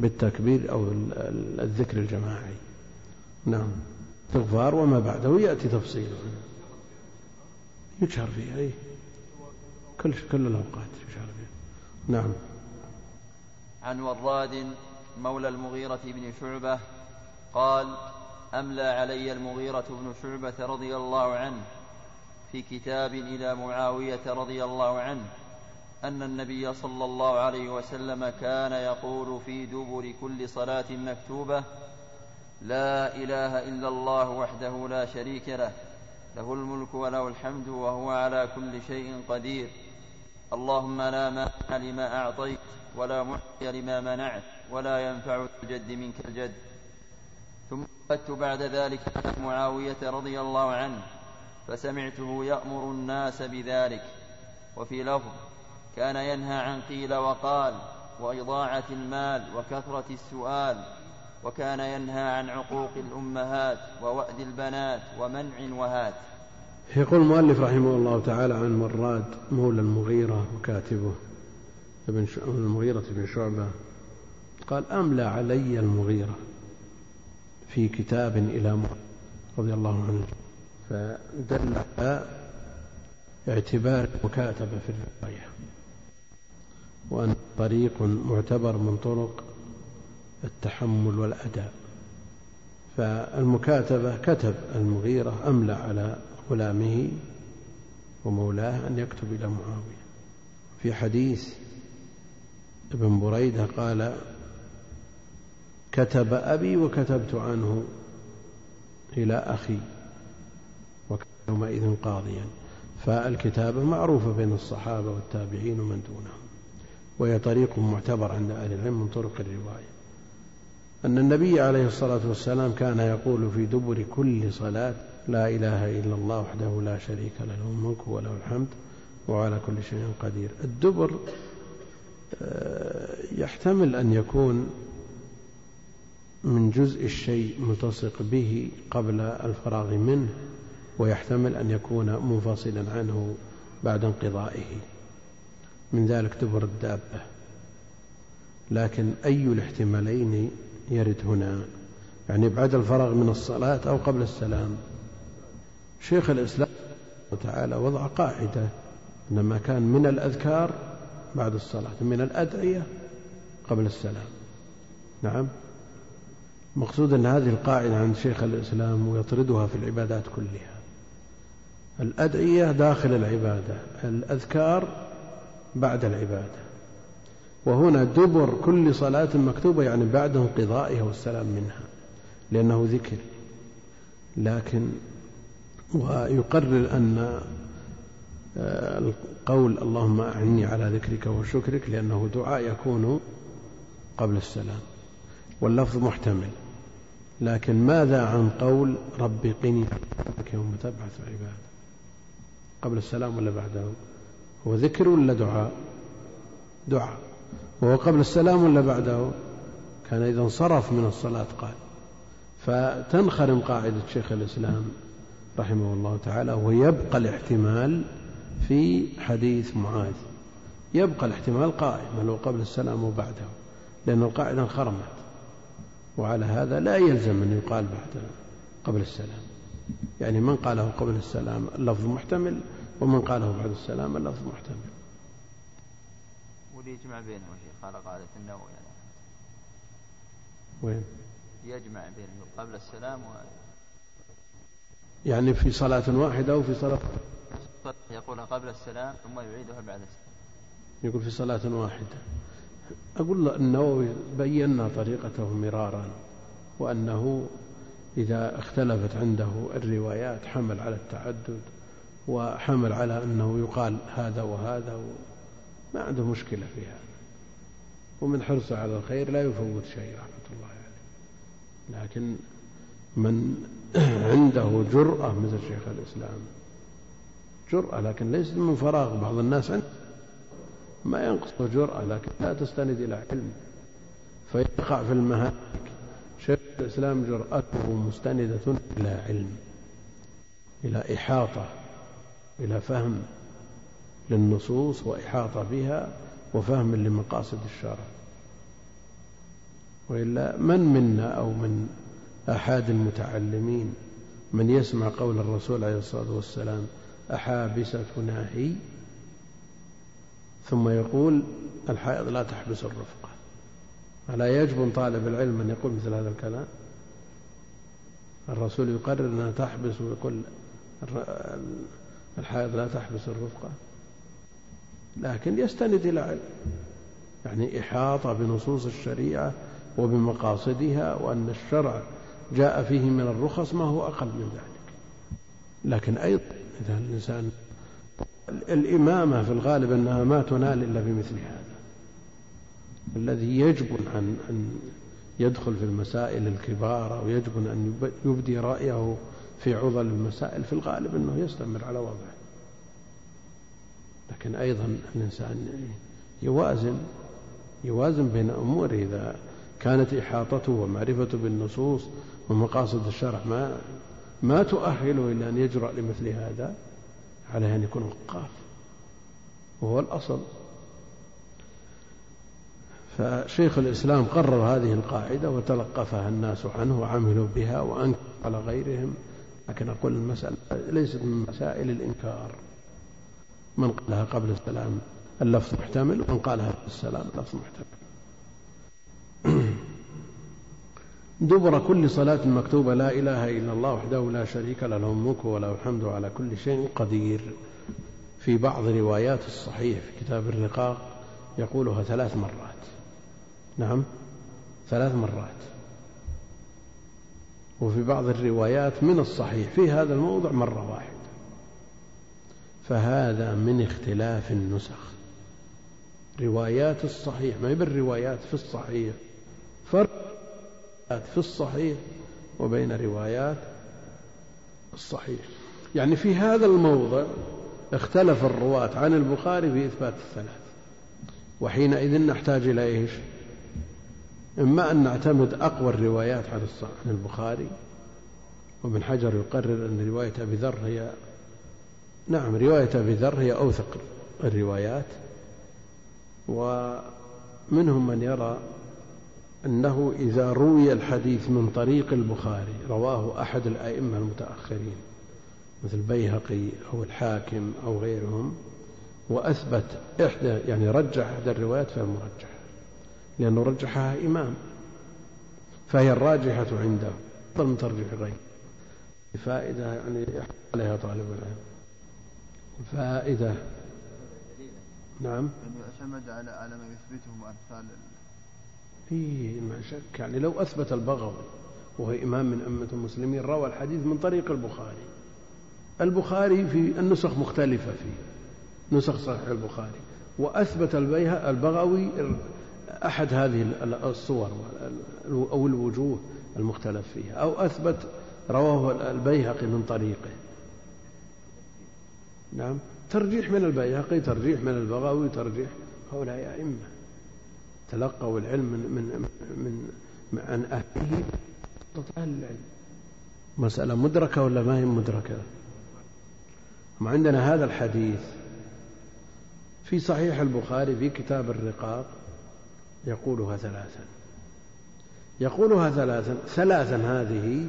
بالتكبير أو الذكر الجماعي. نعم. استغفار وما بعده يأتي تفصيله يجهر فيه أي. كل كل الأوقات يجهر فيه. نعم. عن وراد مولى المغيرة بن شعبة قال أملى علي المغيرة بن شعبة رضي الله عنه في كتاب إلى معاوية رضي الله عنه أن النبي صلى الله عليه وسلم كان يقول في دبر كل صلاة مكتوبة لا إله إلا الله وحده لا شريك له له الملك وله الحمد وهو على كل شيء قدير. اللهم لا مانع لما أعطيت ولا معطي لما منعت ولا ينفع الجد منك الجد. ثم أتت بعد ذلك معاوية رضي الله عنه فسمعته يأمر الناس بذلك. وفي لفظ كان ينهى عن قيل وقال وإضاعة المال وكثرة السؤال وكان ينهى عن عقوق الأمهات ووأد البنات ومنع وهات. يقول المؤلف رحمه الله تعالى عن مراد مولى المغيرة وكاتبه ابن المغيرة بن شعبة قال أملى علي المغيرة في كتاب إلى رضي الله عنه؟ فدل على اعتبار المكاتبة في الرواية. وأن طريق معتبر من طرق التحمل والأداء. فالمكاتبة كتب المغيرة أملى على غلامه ومولاه أن يكتب إلى معاوية. في حديث ابن بريدة قال كتب أبي وكتبت عنه إلى أخي وكان يومئذ قاضيا. فالكتابة معروفة بين الصحابة والتابعين ومن دونهم. وهي طريق معتبر عند أهل العلم من طرق الرواية. أن النبي عليه الصلاة والسلام كان يقول في دبر كل صلاة لا إله إلا الله وحده لا شريك له له الملك وله الحمد وعلى كل شيء قدير. الدبر آه، يحتمل أن يكون من جزء الشيء ملتصق به قبل الفراغ منه ويحتمل أن يكون منفصلا عنه بعد انقضائه. من ذلك دبر الدابة. لكن أي الاحتمالين يرد هنا؟ يعني بعد الفراغ من الصلاة أو قبل السلام. شيخ الإسلام تعالى وضع قاعدة إنما كان من الأذكار بعد الصلاة من الأدعية قبل السلام. نعم. مقصود أن هذه القاعدة عند شيخ الإسلام ويطردها في العبادات كلها. الأدعية داخل العبادة الأذكار بعد العبادة. وهنا دبر كل صلاة مكتوبة يعني بعد انقضائها والسلام منها لأنه ذكر. لكن ويقرر أن آه، القول اللهم أعني على ذكرك وشكرك لأنه دعاء يكون قبل السلام. واللفظ محتمل. لكن ماذا عن قول ربي قني يوم تبعث عباد قبل السلام ولا بعده؟ هو ذكر ولا دعاء؟ دعاء. وهو قبل السلام ولا بعده؟ كان إذا انصرف من الصلاة قال فتنخرم قاعدة شيخ الإسلام رحمه الله تعالى ويبقى الاحتمال في حديث معاذ. يبقى الاحتمال قائم هل هو قبل السلام وبعده لأن القاعدة انخرمت. وعلى هذا لا يلزم أن يقال بعد قبل السلام. يعني من قاله قبل السلام؟ اللفظ محتمل. ومن قاله بعد السلام اللفظ محتمل. وليجمع بينهم شيخ قال قالت النووي يعني. وين؟ يجمع بينهم قبل السلام و يعني في صلاة واحدة أو في صلاة يقول قبل السلام ثم يعيدها بعد السلام. يقول في صلاة واحدة. أقول النووي بينا طريقته مرارا وأنه إذا اختلفت عنده الروايات حمل على التعدد وحمل على أنه يقال هذا وهذا ما عنده مشكلة في هذا. ومن حرصه على الخير لا يفوت شيء رحمة الله عليه. لكن من عنده جرأة مثل شيخ الإسلام. جرأة لكن ليست من فراغ بعض الناس عنده. ما ينقصه جرأة لكن لا تستند إلى علم. فيقع في المهالك شيخ الإسلام جرأته مستندة إلى علم إلى إحاطة. إلى فهم للنصوص وإحاطة بها وفهم لمقاصد الشرع. وإلا من منا أو من أحد المتعلمين من يسمع قول الرسول عليه الصلاة والسلام أحابستنا هي ثم يقول الحائض لا تحبس الرفقة ألا يجب طالب العلم أن يقول مثل هذا الكلام؟ الرسول يقرر أنها تحبس ويقول الحائض لا تحبس الرفقة لكن يستند إلى علم يعني إحاطة بنصوص الشريعة وبمقاصدها وأن الشرع جاء فيه من الرخص ما هو أقل من ذلك. لكن أيضا إذا الإنسان الإمامة في الغالب أنها ما تنال إلا بمثل هذا. الذي يجب أن يدخل في المسائل الكبار أو يجب أن يبدي رأيه في عضل المسائل في الغالب أنه يستمر على وضعه. لكن أيضا الإنسان يوازن يوازن بين أمور إذا كانت إحاطته ومعرفته بالنصوص ومقاصد الشرع ما ما تؤهله إلى أن يجرأ لمثل هذا عليه أن يكون وقاف. وهو الأصل. فشيخ الإسلام قرر هذه القاعدة وتلقفها الناس عنه وعملوا بها وأنكر على غيرهم لكن أقول المسألة ليست من مسائل الإنكار. من قالها قبل السلام اللفظ محتمل ومن قالها قبل السلام اللفظ محتمل. دبر كل صلاة مكتوبة لا إله إلا الله وحده لا شريك له له الملك وله الحمد على كل شيء قدير. في بعض روايات الصحيح في كتاب الرقاق يقولها ثلاث مرات. نعم؟ ثلاث مرات. وفي بعض الروايات من الصحيح في هذا الموضع مرة واحدة فهذا من اختلاف النسخ. روايات الصحيح ما هي بالروايات في الصحيح. فرق في الصحيح وبين روايات الصحيح. يعني في هذا الموضع اختلف الرواة عن البخاري في إثبات الثلاث. وحينئذ نحتاج إلى إيش؟ إما أن نعتمد أقوى الروايات عن عن البخاري وابن حجر يقرر أن رواية أبي ذر هي نعم رواية أبي ذر هي أوثق الروايات ومنهم من يرى أنه إذا روي الحديث من طريق البخاري رواه أحد الأئمة المتأخرين مثل البيهقي أو الحاكم أو غيرهم وأثبت إحدى يعني رجح إحدى الروايات فالمرجح لأنه رجحها إمام فهي الراجحة عنده. أفضل من ترجيح غيره فائدة يعني عليها طالب العلم. فائدة. نعم. اعتمد على على ما يثبته أمثال إيه ما شك. يعني لو أثبت البغوي وهو إمام من أمة المسلمين روى الحديث من طريق البخاري. البخاري في النسخ مختلفة فيه. نسخ صحيح البخاري. وأثبت البيها البغوي أحد هذه الصور أو الوجوه المختلف فيها أو أثبت رواه البيهقي من طريقه. نعم ترجيح من البيهقي ترجيح من البغوي ترجيح هؤلاء أئمة. تلقوا العلم من من من, من عن أهله. أهل العلم. مسألة مدركة ولا ما هي مدركة؟ ما عندنا هذا الحديث في صحيح البخاري في كتاب الرقاق يقولها ثلاثا. يقولها ثلاثا ثلاثا هذه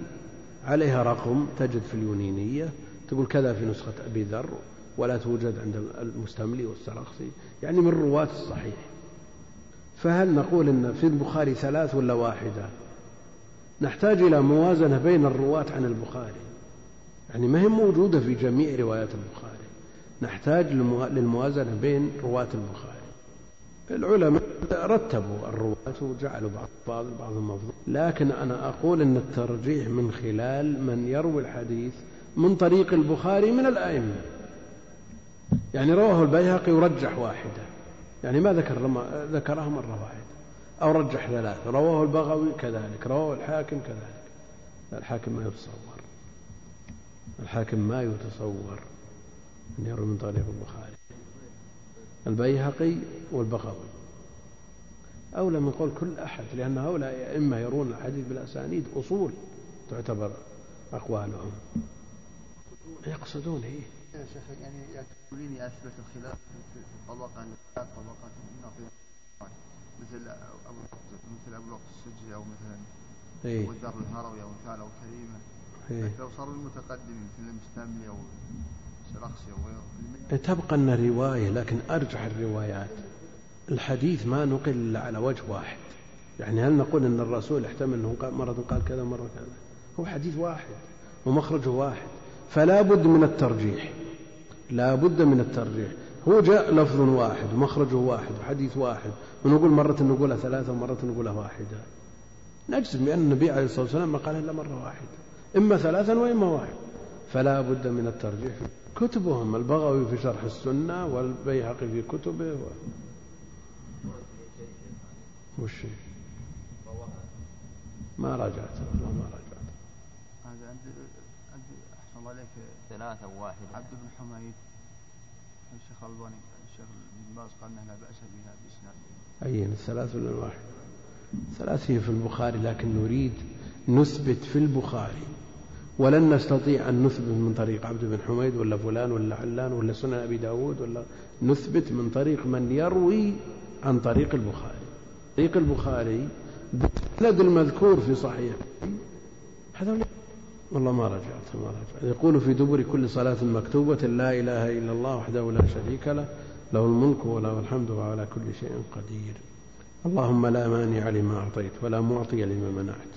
عليها رقم تجد في اليونينية تقول كذا في نسخة أبي ذر ولا توجد عند المستملي والسرخسي يعني من رواة الصحيح. فهل نقول إن في البخاري ثلاث ولا واحدة؟ نحتاج إلى موازنة بين الرواة عن البخاري. يعني ما هي موجودة في جميع روايات البخاري. نحتاج للموازنة بين رواة البخاري. العلماء رتبوا الرواة وجعلوا بعض فاضل بعضهم مفضول لكن أنا أقول أن الترجيح من خلال من يروي الحديث من طريق البخاري من الأئمة. يعني رواه البيهقي ورجح واحدة. يعني ما ذكر ذكرها مرة واحدة. أو رجح ثلاثة. رواه البغوي كذلك. رواه الحاكم كذلك. الحاكم ما يتصور. الحاكم ما يتصور أن يروي من طريق البخاري. البيهقي والبغوي. أو لم يقول كل أحد لأن هؤلاء أئمة يرون الحديث بالأسانيد أصول تعتبر أقوالهم. يقصدون إيه؟ يا شيخ يعني يقولين أثبت الخلاف في الطبقه ثلاث طبقات مثل أبو مثل أبو الوقت السجي أو مثلا إيه؟ أبو الذر الهروي أو مثال أو كريمة. إيه؟ لو صاروا المتقدمين مثل المستملي غيره تبقى أن رواية لكن أرجح الروايات. الحديث ما نقل إلا على وجه واحد. يعني هل نقول أن الرسول احتمل أنه مرة قال كذا مرة كذا؟ هو حديث واحد ومخرجه واحد. فلا بد من الترجيح. لا بد من الترجيح. هو جاء لفظ واحد ومخرجه واحد وحديث واحد. ونقول مرة نقولها ثلاثة ومرة نقولها واحدة. نجزم بأن النبي عليه الصلاة والسلام ما قال إلا مرة واحدة. إما ثلاثا وإما واحد. فلا بد من الترجيح. كتبهم البغوي في شرح السنة والبيهقي في كتبه و... وش؟ ما راجعت والله ما راجعت. هذا عند عند أحسن الله عليك. ثلاثة واحدة. عبد بن حميد الشيخ ألباني الشيخ بن باز قال إنه لا بأس بها بإسناد. أي الثلاث ولا الواحد ثلاث هي في البخاري لكن نريد نثبت في البخاري. ولن نستطيع أن نثبت من طريق عبد بن حميد ولا فلان ولا علان ولا سنن أبي داود ولا نثبت من طريق من يروي عن طريق البخاري. طريق البخاري بالسند المذكور في صحيح. هذا والله ما رجعت ما رجعت. يقول في دبر كل صلاة مكتوبة لا إله إلا الله وحده لا شريك له له الملك وله الحمد وهو على كل شيء قدير. اللهم لا مانع لما أعطيت ولا معطي لما منعت.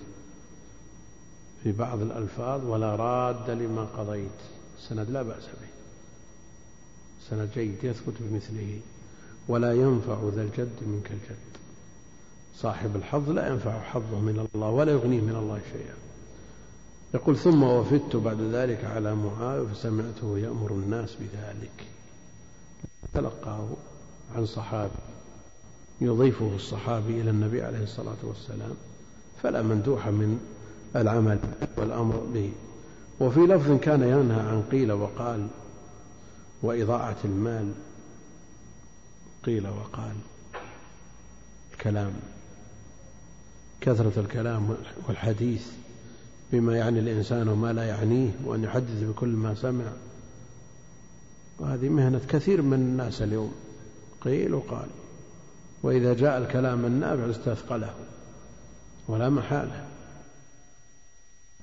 في بعض الألفاظ ولا راد لما قضيت. سند لا بأس به. سند جيد يثبت بمثله. ولا ينفع ذا الجد منك الجد. صاحب الحظ لا ينفع حظه من الله ولا يغنيه من الله شيئا. يقول ثم وفدت بعد ذلك على معاوية فسمعته يأمر الناس بذلك. تلقاه عن صحابي. يضيفه الصحابي إلى النبي عليه الصلاة والسلام. فلا مندوح من العمل والأمر به. وفي لفظ كان ينهى عن قيل وقال وإضاعة المال قيل وقال الكلام كثرة الكلام والحديث بما يعني الإنسان وما لا يعنيه وأن يحدث بكل ما سمع. وهذه مهنة كثير من الناس اليوم قيل وقال. وإذا جاء الكلام النافع استثقله ولا محالة.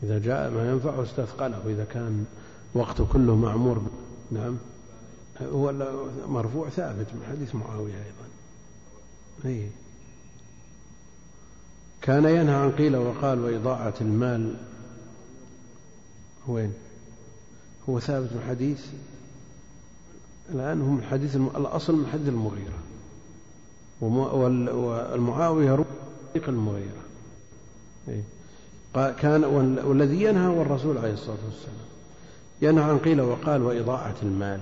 إذا جاء ما ينفعه استثقله إذا كان وقته كله معمور نعم. هو مرفوع ثابت من حديث معاوية أيضا. أي كان ينهى عن قيل وقال وإضاعة المال. وين؟ هو ثابت من حديث الآن هم الحديث الأصل من حديث المغيرة. والمعاوية رقيق المغيرة. إيه. كان والذي ينهى هو الرسول عليه الصلاة والسلام. ينهى عن قيل وقال وإضاعة المال.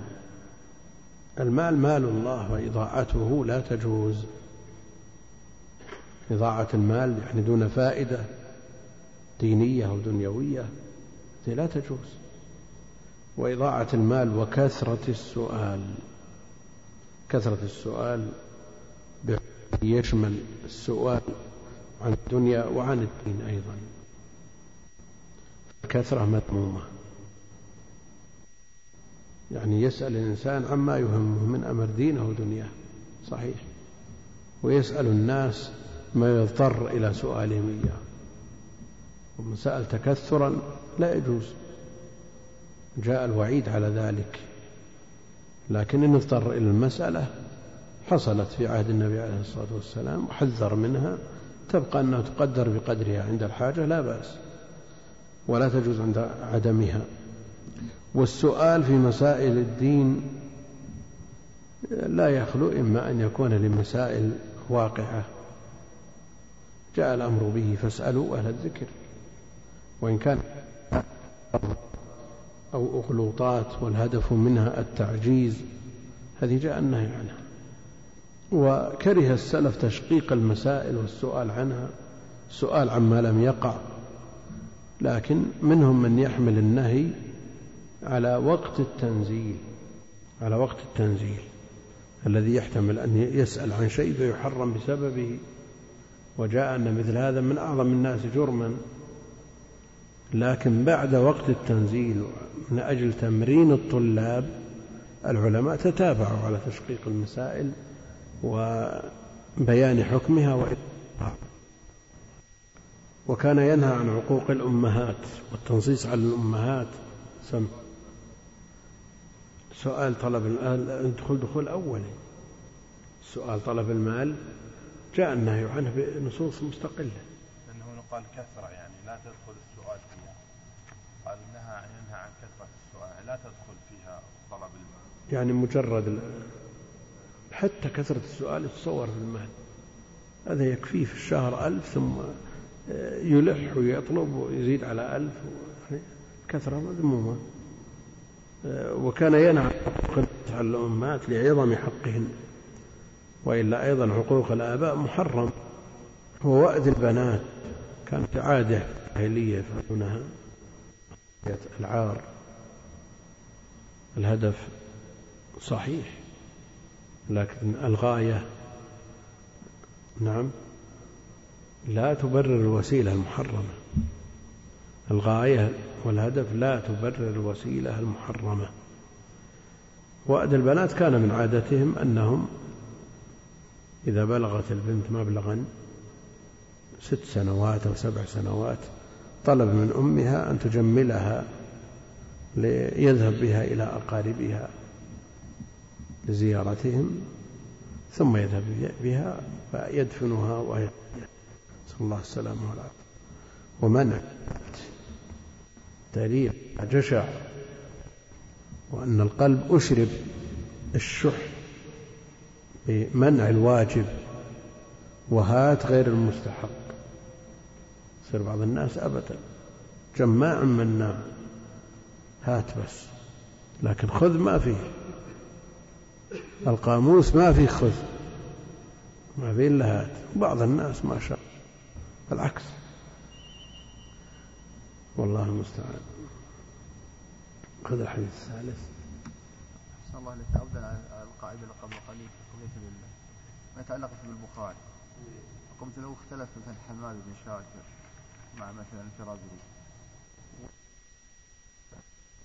المال مال الله وإضاعته لا تجوز. إضاعة المال يعني دون فائدة دينية أو دنيوية لا تجوز. وإضاعة المال وكثرة السؤال. كثرة السؤال يشمل السؤال عن الدنيا وعن الدين أيضا. الكثرة مذمومة. يعني يسأل الإنسان عما يهمه من أمر دينه ودنياه. صحيح. ويسأل الناس ما يضطر إلى سؤالهم إياه. ومن سأل تكثرا لا يجوز. جاء الوعيد على ذلك. لكن إن اضطر إلى المسألة حصلت في عهد النبي عليه الصلاة والسلام وحذر منها تبقى أنها تقدر بقدرها عند الحاجة لا بأس. ولا تجوز عند عدمها. والسؤال في مسائل الدين لا يخلو إما أن يكون لمسائل واقعة. جاء الأمر به فاسألوا أهل الذكر. وإن كان أو أخلوطات والهدف منها التعجيز هذه جاء النهي عنها. وكره السلف تشقيق المسائل والسؤال عنها السؤال عما لم يقع. لكن منهم من يحمل النهي على وقت التنزيل على وقت التنزيل الذي يحتمل أن يسأل عن شيء فيحرم بسببه. وجاء أن مثل هذا من أعظم الناس جرما. لكن بعد وقت التنزيل من أجل تمرين الطلاب العلماء تتابعوا على تشقيق المسائل وبيان حكمها وإطلاقها. وكان ينهى عن عقوق الأمهات والتنصيص على الأمهات. سم. سؤال طلب الدخول دخول أولي. سؤال طلب المال جاء النهي عنه بنصوص مستقلة. لأنه قال كثرة يعني لا تدخل السؤال فيها. قال نهى ينهى عن كثرة السؤال لا تدخل فيها طلب المال. يعني مجرد حتى كثرة السؤال يتصور في المال. هذا يكفيه في الشهر ألف ثم يلح ويطلب ويزيد على ألف كثرة مذمومة وكان ينهى عن الأمهات لعظم حقهن. وإلا أيضا حقوق الآباء محرم. ووأد البنات. كانت عادة جاهلية يفعلونها العار. الهدف صحيح. لكن الغاية. نعم. لا تبرر الوسيلة المحرمة. الغاية والهدف لا تبرر الوسيلة المحرمة. وأد البنات كان من عادتهم أنهم إذا بلغت البنت مبلغا ست سنوات أو سبع سنوات طلب من أمها أن تجملها ليذهب بها إلى أقاربها لزيارتهم ثم يذهب بها فيدفنها وهي نسأل الله السلامة والعافية ومنع. دليل جشع. وأن القلب أشرب الشح بمنع الواجب. وهات غير المستحق. يصير بعض الناس أبدا. جماع مناع هات بس. لكن خذ ما فيه. القاموس ما فيه خذ. ما فيه إلا هات. بعض الناس ما شاء العكس. والله المستعان. خذ الحديث. الثالث. أحسن الله عليك أبدأ على القاعدة اللي قبل قليل قضية ما يتعلق بالبخاري قمت لو اختلف مثلا حماد بن شاكر مع مثلا الفرازري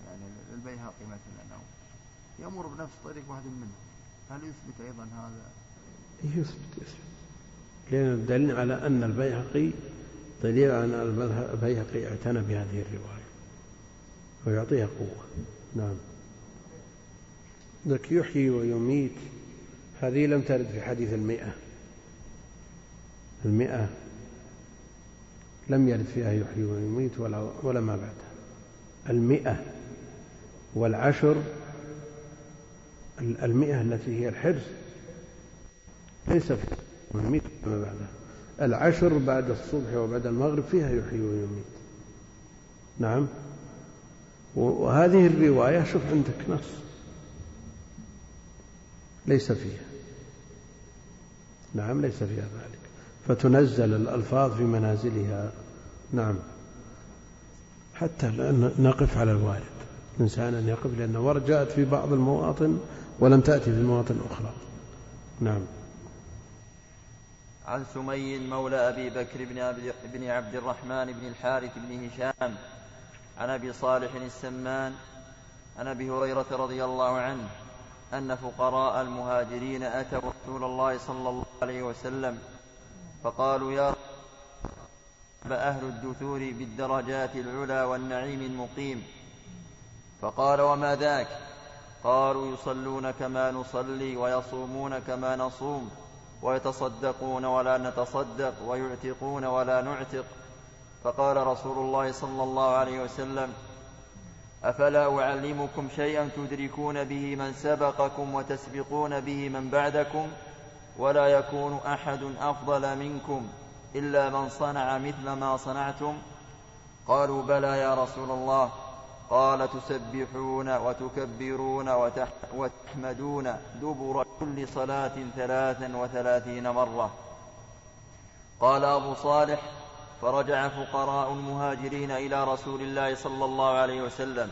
يعني البيهقي مثلا أو يمر بنفس طريق واحد منهم. هل يثبت أيضا هذا؟ يثبت يثبت. لأن الدليل على أن البيهقي دليل على أن البيهقي اعتنى بهذه الرواية ويعطيها قوة. نعم. ذلك يحيي ويميت. هذه لم ترد في حديث المئة. المئة لم يرد فيها يحيي ويميت ولا, ولا ما بعدها. المئة والعشر المئة التي هي الحرز ليس فيها. ويميت ما بعدها العشر بعد الصبح وبعد المغرب فيها يحيي ويميت. نعم. وهذه الرواية شوف عندك نص. ليس فيها. نعم ليس فيها ذلك. فتنزل الألفاظ في منازلها. نعم. حتى نقف على الوارد. الإنسان أن يقف لأن ورد جاءت في بعض المواطن ولم تأتي في مواطن أخرى. نعم. عن سمي مولى أبي بكر بن عبد الرحمن بن الحارث بن هشام عن أبي صالح السمان عن أبي هريرة رضي الله عنه أن فقراء المهاجرين أتوا رسول الله صلى الله عليه وسلم فقالوا يا أهل الدثور بالدرجات العلى والنعيم المقيم. فقال وما ذاك؟ قالوا يصلون كما نصلي ويصومون كما نصوم. ويتصدقون ولا نتصدق ويعتقون ولا نعتق. فقال رسول الله صلى الله عليه وسلم أفلا أعلمكم شيئا تدركون به من سبقكم وتسبقون به من بعدكم؟ ولا يكون أحد أفضل منكم إلا من صنع مثل ما صنعتم؟ قالوا بلى يا رسول الله. قال تسبحون وتكبرون وتحمدون دبر كل صلاة ثلاثا وثلاثين مرة. قال أبو صالح فرجع فقراء المهاجرين إلى رسول الله صلى الله عليه وسلم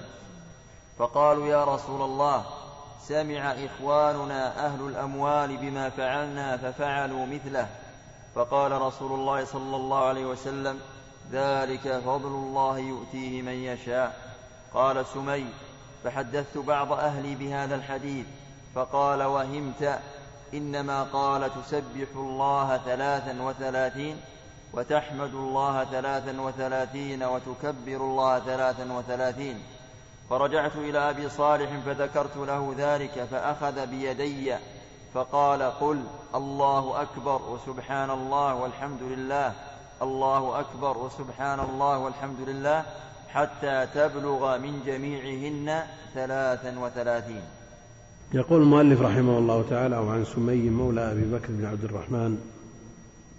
فقالوا يا رسول الله سمع إخواننا أهل الأموال بما فعلنا ففعلوا مثله. فقال رسول الله صلى الله عليه وسلم ذلك فضل الله يؤتيه من يشاء. قال سمي فحدثت بعض أهلي بهذا الحديث فقال وهمت إنما قال تسبح الله ثلاثا وثلاثين وتحمد الله ثلاثا وثلاثين وتكبر الله ثلاثا وثلاثين. فرجعت إلى أبي صالح فذكرت له ذلك فأخذ بيدي فقال قل الله أكبر وسبحان الله والحمد لله الله أكبر وسبحان الله والحمد لله حتى تبلغ من جميعهن ثلاثا وثلاثين. يقول المؤلف رحمه الله تعالى وعن سمي مولى أبي بكر بن عبد الرحمن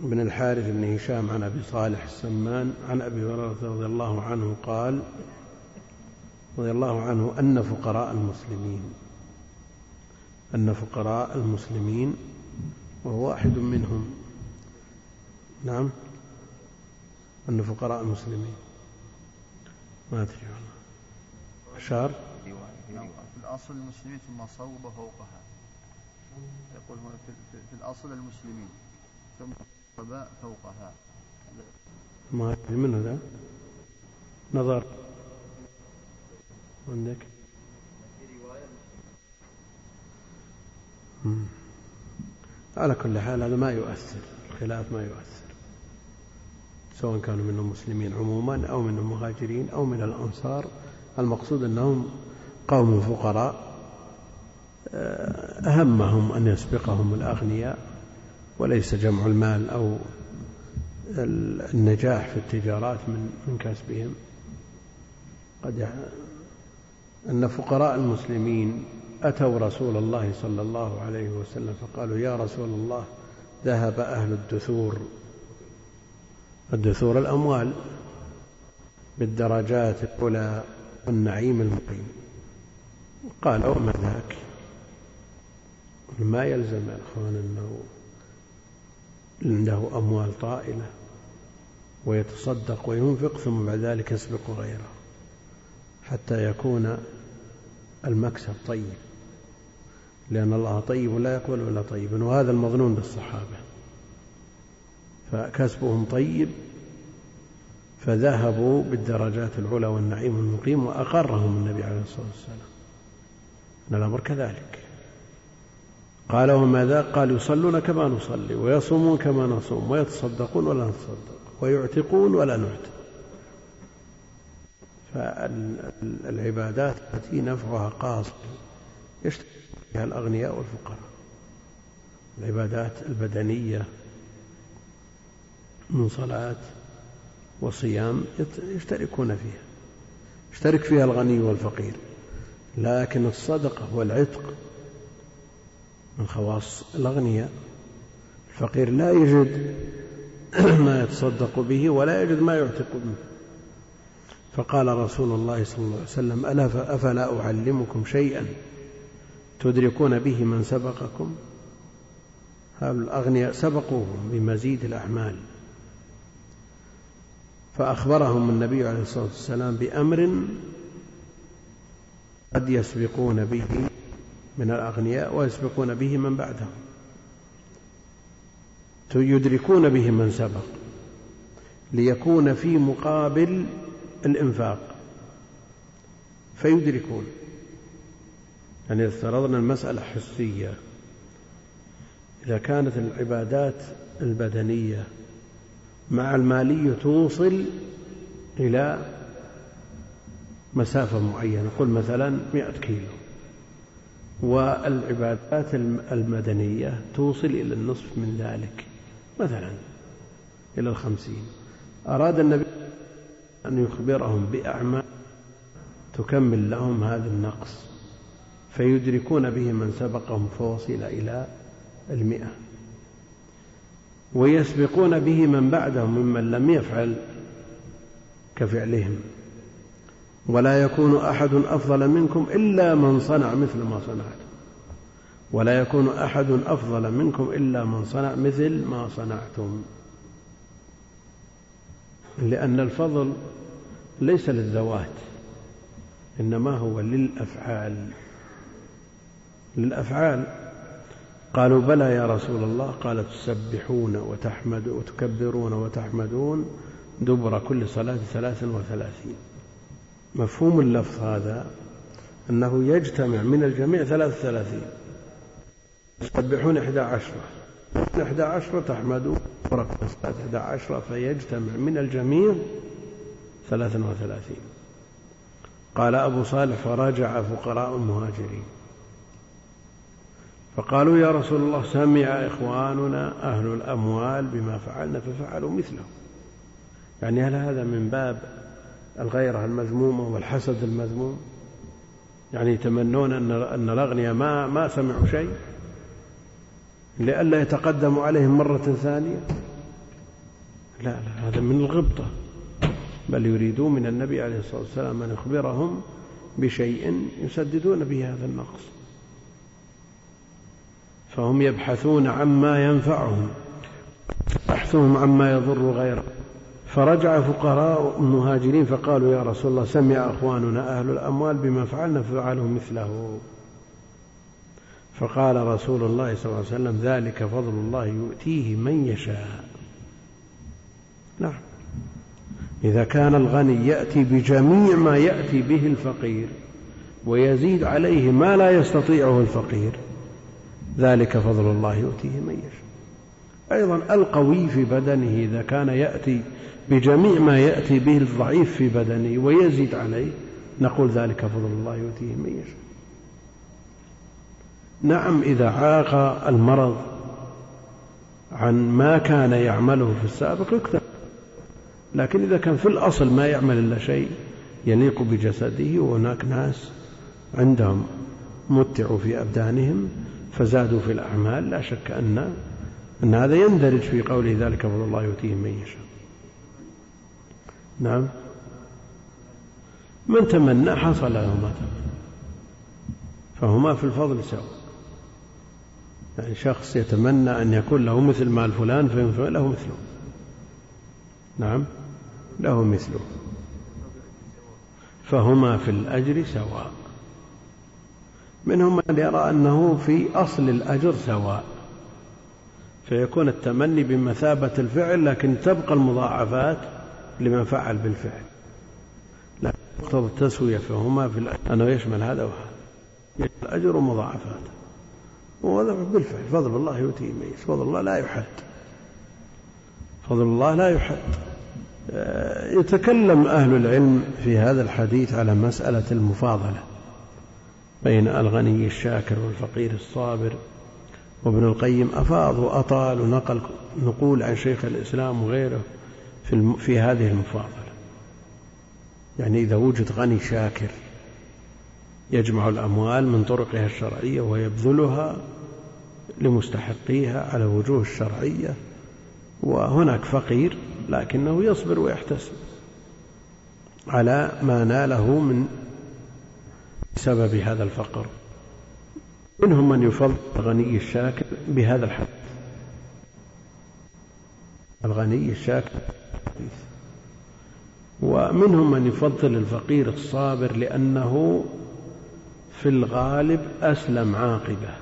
بن الحارث بن هشام عن أبي صالح السمان عن أبي هريرة رضي الله عنه قال رضي الله عنه أن فقراء المسلمين أن فقراء المسلمين وهو واحد منهم. نعم أن فقراء المسلمين. ما أدري والله. في الأصل المسلمين ثم صوب فوقها. يقول هنا في الأصل المسلمين ثم القباء فوقها. ما من هذا؟ نظر. عندك؟ على كل حال هذا ما يؤثر. الخلاف ما يؤثر. سواء كانوا منهم مسلمين عموما أو منهم مهاجرين أو من الأنصار. المقصود أنهم قوم فقراء أهمهم أن يسبقهم الأغنياء وليس جمع المال أو النجاح في التجارات من من كسبهم. قد أن فقراء المسلمين أتوا رسول الله صلى الله عليه وسلم فقالوا يا رسول الله ذهب أهل الدثور الدثور الأموال بالدرجات العلى والنعيم المقيم. قال وما ذاك؟ ما يلزم يا إخوان أنه عنده أموال طائلة ويتصدق وينفق ثم بعد ذلك يسبق غيره حتى يكون المكسب طيب لأن الله طيب لا يقبل إلا طيبا وهذا المظنون بالصحابة. فكسبهم طيب فذهبوا بالدرجات العلى والنعيم المقيم وأقرهم النبي عليه الصلاة والسلام. أن الأمر كذلك. قال وماذا قال يصلون كما نصلي ويصومون كما نصوم ويتصدقون ولا نتصدق ويعتقون ولا نعتق. فالعبادات التي نفعها قاصر يشترك بها الأغنياء والفقراء. العبادات البدنية من صلاة وصيام يشتركون فيها. يشترك فيها الغني والفقير. لكن الصدقة والعتق من خواص الأغنياء. الفقير لا يجد ما يتصدق به ولا يجد ما يعتق به فقال رسول الله صلى الله عليه وسلم ألا أفلا أعلمكم شيئا تدركون به من سبقكم؟ هؤلاء الأغنياء سبقوهم بمزيد الأعمال. فأخبرهم النبي عليه الصلاة والسلام بأمر قد يسبقون به من الأغنياء ويسبقون به من بعدهم. يدركون به من سبق ليكون في مقابل الإنفاق. فيدركون. يعني افترضنا المسألة حسية. إذا كانت العبادات البدنية مع المالية توصل إلى مسافة معينة. قل مثلا مئة كيلو. والعبادات المدنية توصل إلى النصف من ذلك مثلا إلى الخمسين. أراد النبي أن يخبرهم بأعمال تكمل لهم هذا النقص فيدركون به من سبقهم فوصل إلى المئة. ويسبقون به من بعدهم ممن لم يفعل كفعلهم. ولا يكون أحد أفضل منكم إلا من صنع مثل ما صنعتم ولا يكون أحد أفضل منكم إلا من صنع مثل ما صنعتم. لأن الفضل ليس للذوات إنما هو للأفعال. للأفعال قالوا بلى يا رسول الله. قال تسبحون وتحمد وتكبرون وتحمدون دبر كل صلاة ثلاث وثلاثين. مفهوم اللفظ هذا أنه يجتمع من الجميع ثلاث ثلاثين تسبحون إحدى عشرة. إحدى عشرة تحمدون وركب الصلاة إحدى عشرة فيجتمع من الجميع ثلاثا وثلاثين. قال أبو صالح فرجع فقراء المهاجرين فقالوا يا رسول الله سمع إخواننا أهل الأموال بما فعلنا ففعلوا مثله. يعني هل هذا من باب الغيرة المذمومة والحسد المذموم؟ يعني يتمنون أن أن الأغنياء ما ما سمعوا شيء؟ لئلا يتقدموا عليهم مرة ثانية؟ لا لا هذا من الغبطة. بل يريدون من النبي عليه الصلاة والسلام أن يخبرهم بشيء يسددون به هذا النقص. فهم يبحثون عما ينفعهم بحثهم عما يضر غيره. فرجع فقراء المهاجرين فقالوا يا رسول الله سمع أخواننا أهل الأموال بما فعلنا ففعلوا مثله. فقال رسول الله صلى الله عليه وسلم ذلك فضل الله يؤتيه من يشاء. نعم. إذا كان الغني يأتي بجميع ما يأتي به الفقير ويزيد عليه ما لا يستطيعه الفقير ذلك فضل الله يؤتيه من يشاء. أيضا القوي في بدنه إذا كان يأتي بجميع ما يأتي به الضعيف في بدنه ويزيد عليه نقول ذلك فضل الله يؤتيه من يشاء. نعم إذا عاق المرض عن ما كان يعمله في السابق يكتب لكن إذا كان في الأصل ما يعمل إلا شيء يليق بجسده وهناك ناس عندهم متعوا في أبدانهم فزادوا في الأعمال لا شك أن أن هذا يندرج في قوله ذلك فضل الله يؤتيه من يشاء. نعم. من تمنى حصل له ما تمنى فهما في الفضل سواء. يعني شخص يتمنى أن يكون له مثل مال فلان فينفع له مثله. نعم. له مثله. فهما في الأجر سواء. منهم من يرى أنه في أصل الأجر سواء فيكون التمني بمثابة الفعل لكن تبقى المضاعفات لمن فعل بالفعل. لا تقتضى التسوية فهما في الأجر. أنه يشمل هذا وهذا. الأجر ومضاعفات وهذا بالفعل. فضل الله يؤتيه من فضل الله لا يحد. فضل الله لا يحد. يتكلم أهل العلم في هذا الحديث على مسألة المفاضلة. بين الغني الشاكر والفقير الصابر وابن القيم أفاض وأطال ونقل نقول عن شيخ الإسلام وغيره في, في هذه المفاضلة. يعني إذا وجد غني شاكر يجمع الأموال من طرقها الشرعية ويبذلها لمستحقيها على وجوه الشرعية وهناك فقير لكنه يصبر ويحتسب على ما ناله من سبب هذا الفقر. منهم من يفضل الغني الشاكر بهذا الحديث الغني الشاكر. ومنهم من يفضل الفقير الصابر لأنه في الغالب أسلم عاقبة.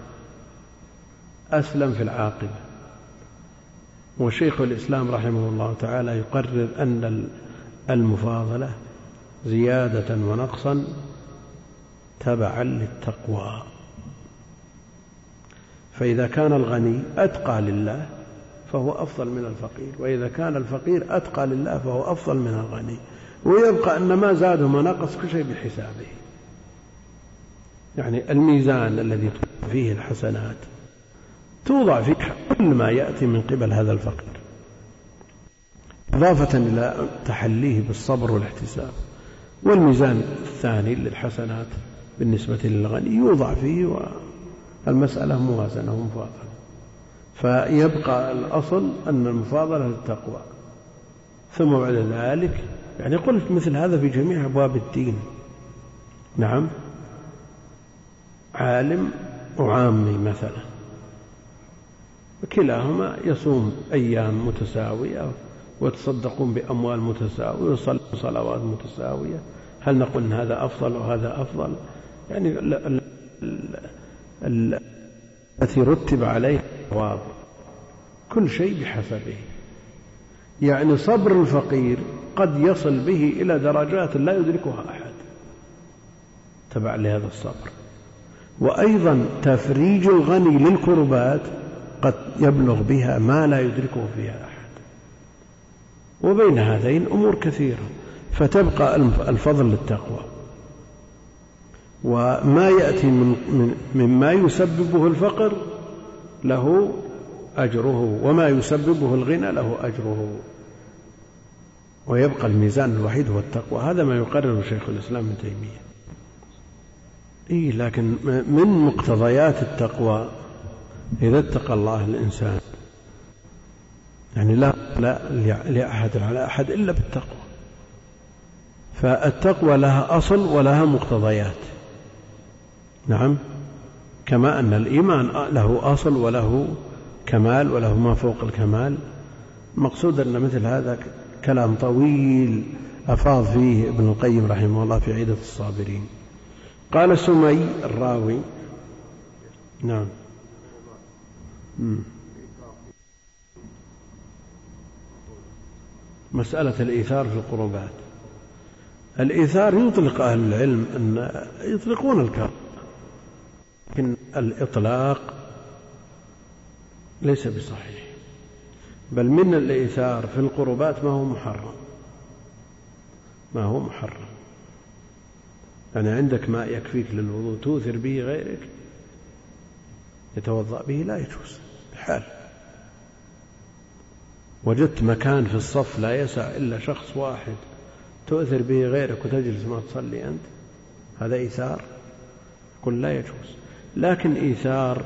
أسلم في العاقبة. وشيخ الإسلام رحمه الله تعالى يقرر أن المفاضلة زيادة ونقصا تبعا للتقوى. فإذا كان الغني أتقى لله فهو أفضل من الفقير وإذا كان الفقير أتقى لله فهو أفضل من الغني ويبقى أن ما زاد وما نقص كل شيء بحسابه. يعني الميزان الذي فيه الحسنات توضع فيه كل ما يأتي من قبل هذا الفقير. إضافة إلى تحليه بالصبر والاحتساب. والميزان الثاني للحسنات بالنسبة للغني يوضع فيه والمسألة موازنة ومفاضلة. فيبقى الأصل أن المفاضلة للتقوى. ثم بعد ذلك يعني قلت مثل هذا في جميع أبواب الدين. نعم. عالم وعامي مثلا. كلاهما يصوم أيام متساوية ويتصدقون بأموال متساوية ويصلون صلوات متساوية. هل نقول إن هذا أفضل وهذا أفضل؟ يعني التي رتب عليه الثواب. كل شيء بحسبه. يعني صبر الفقير قد يصل به إلى درجات لا يدركها أحد. تبع لهذا الصبر. وأيضا تفريج الغني للكربات قد يبلغ بها ما لا يدركه فيها أحد. وبين هذين أمور كثيرة. فتبقى الفضل للتقوى. وما يأتي من مما يسببه الفقر له أجره وما يسببه الغنى له أجره. ويبقى الميزان الوحيد هو التقوى. هذا ما يقرر شيخ الإسلام ابن تيمية. إيه لكن من مقتضيات التقوى؟ إذا اتقى الله الإنسان. يعني لا لا لأحد على أحد إلا بالتقوى. فالتقوى لها أصل ولها مقتضيات. نعم. كما أن الإيمان له أصل وله كمال وله ما فوق الكمال. مقصود أن مثل هذا كلام طويل أفاض فيه ابن القيم رحمه الله في عيدة الصابرين. قال سمي الراوي. نعم. مسألة الإيثار في القربات. الإيثار يطلق أهل العلم أن يطلقون الكرم لكن الإطلاق ليس بصحيح. بل من الإيثار في القربات ما هو محرم. ما هو محرم. يعني عندك ماء يكفيك للوضوء. توثر به غيرك. يتوضأ به لا يجوز. بحال. وجدت مكان في الصف لا يسع إلا شخص واحد. تؤثر به غيرك وتجلس ما تصلي أنت. هذا إيثار. قل لا يجوز. لكن إيثار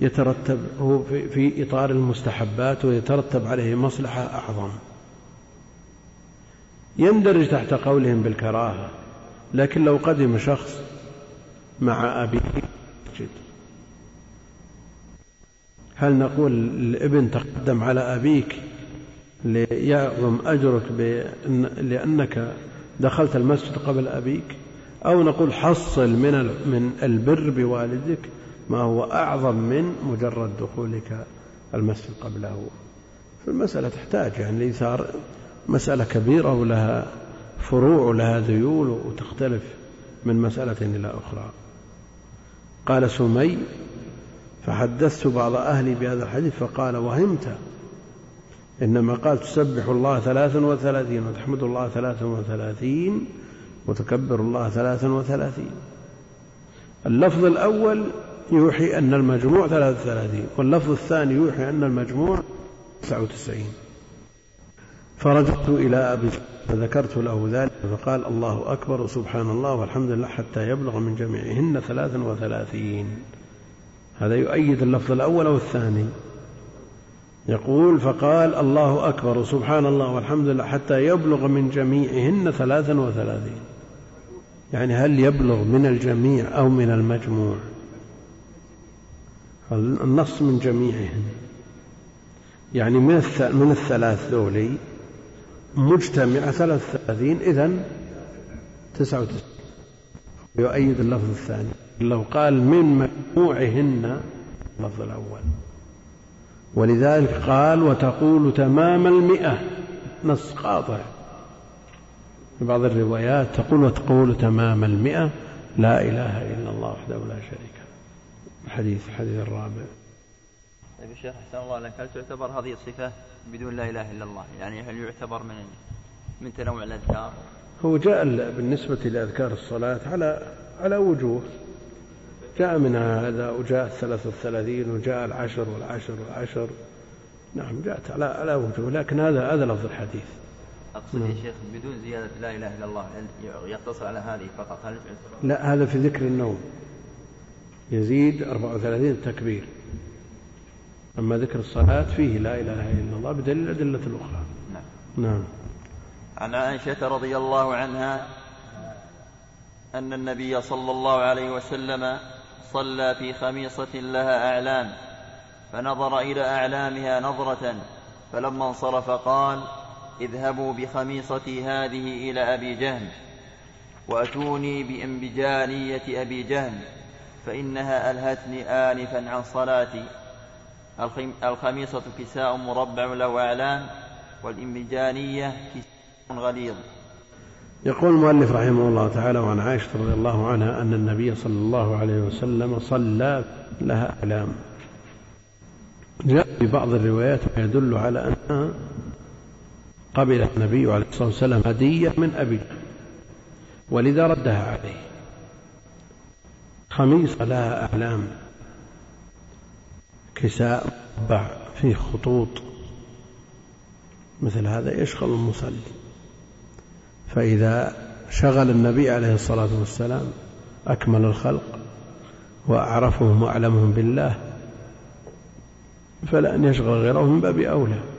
يترتب هو في إطار المستحبات ويترتب عليه مصلحة أعظم. يندرج تحت قولهم بالكراهة لكن لو قدم شخص مع أبيه مسجد هل نقول الابن تقدم على أبيك ليعظم أجرك لأنك دخلت المسجد قبل أبيك؟ أو نقول حصل من من البر بوالدك ما هو أعظم من مجرد دخولك المسجد قبله. فالمسألة تحتاج يعني الإيثار مسألة كبيرة ولها فروع ولها ذيول وتختلف من مسألة إلى أخرى. قال سمي فحدثت بعض أهلي بهذا الحديث فقال وهمت. إنما قال تسبح الله ثلاثا وثلاثين وتحمد الله ثلاثا وثلاثين وتكبر الله ثلاثا وثلاثين. اللفظ الأول يوحي أن المجموع ثلاثة وثلاثين واللفظ الثاني يوحي أن المجموع تسعة وتسعين. فرجعت إلى أبي فذكرت له ذلك فقال الله أكبر وسبحان الله والحمد لله حتى يبلغ من جميعهن ثلاثا وثلاثين. هذا يؤيد اللفظ الأول أو الثاني. يقول فقال الله أكبر وسبحان الله والحمد لله حتى يبلغ من جميعهن ثلاثا وثلاثين. يعني هل يبلغ من الجميع أو من المجموع؟ النص من جميعهن يعني من من الثلاث ذولي مجتمعة ثلاث ثلاثين إذن تسعة وتسعين يؤيد اللفظ الثاني. لو قال من مجموعهن اللفظ الأول. ولذلك قال وتقول تمام المئة. نص قاطع. في بعض الروايات تقول وتقول تمام المئة لا إله إلا الله وحده لا شريك له. الحديث الحديث الرابع. طيب يا شيخ أحسن الله لك هل تعتبر هذه الصفة بدون لا إله إلا الله؟ يعني هل يعتبر من من تنوع الأذكار؟ هو جاء بالنسبة لأذكار الصلاة على على وجوه. جاء منها هذا وجاء الثلاث والثلاثين وجاء العشر والعشر والعشر. نعم جاءت على على وجوه. لكن هذا هذا لفظ الحديث. أقصد يا شيخ بدون زيادة لا إله إلا الله يقتصر على هذه فقط؟ هل لا هذا في ذكر النوم. يزيد 34 تكبير. أما ذكر الصلاة فيه لا إله إلا الله بدليل الأدلة الأخرى. نعم. نعم. عن عائشة رضي الله عنها أن النبي صلى الله عليه وسلم صلى في خميصة لها أعلام فنظر إلى أعلامها نظرة فلما انصرف قال اذهبوا بخميصتي هذه إلى أبي جهل وأتوني بإنبجانية أبي جهل فإنها ألهتني آنفا عن صلاتي. الخميصة كساء مربع له أعلام والإنبجانية كساء غليظ. يقول المؤلف رحمه الله تعالى وعن عائشة رضي الله عنها أن النبي صلى الله عليه وسلم صلى لها أعلام. جاء في بعض الروايات ما يدل على أنها قبل النبي عليه الصلاة والسلام هدية من أبي ولذا ردها عليه. خميصة لها أعلام. كساء مربع فيه خطوط. مثل هذا يشغل المصلي. فإذا شغل النبي عليه الصلاة والسلام أكمل الخلق وأعرفهم وأعلمهم بالله فلأن يشغل غيره من باب أولى.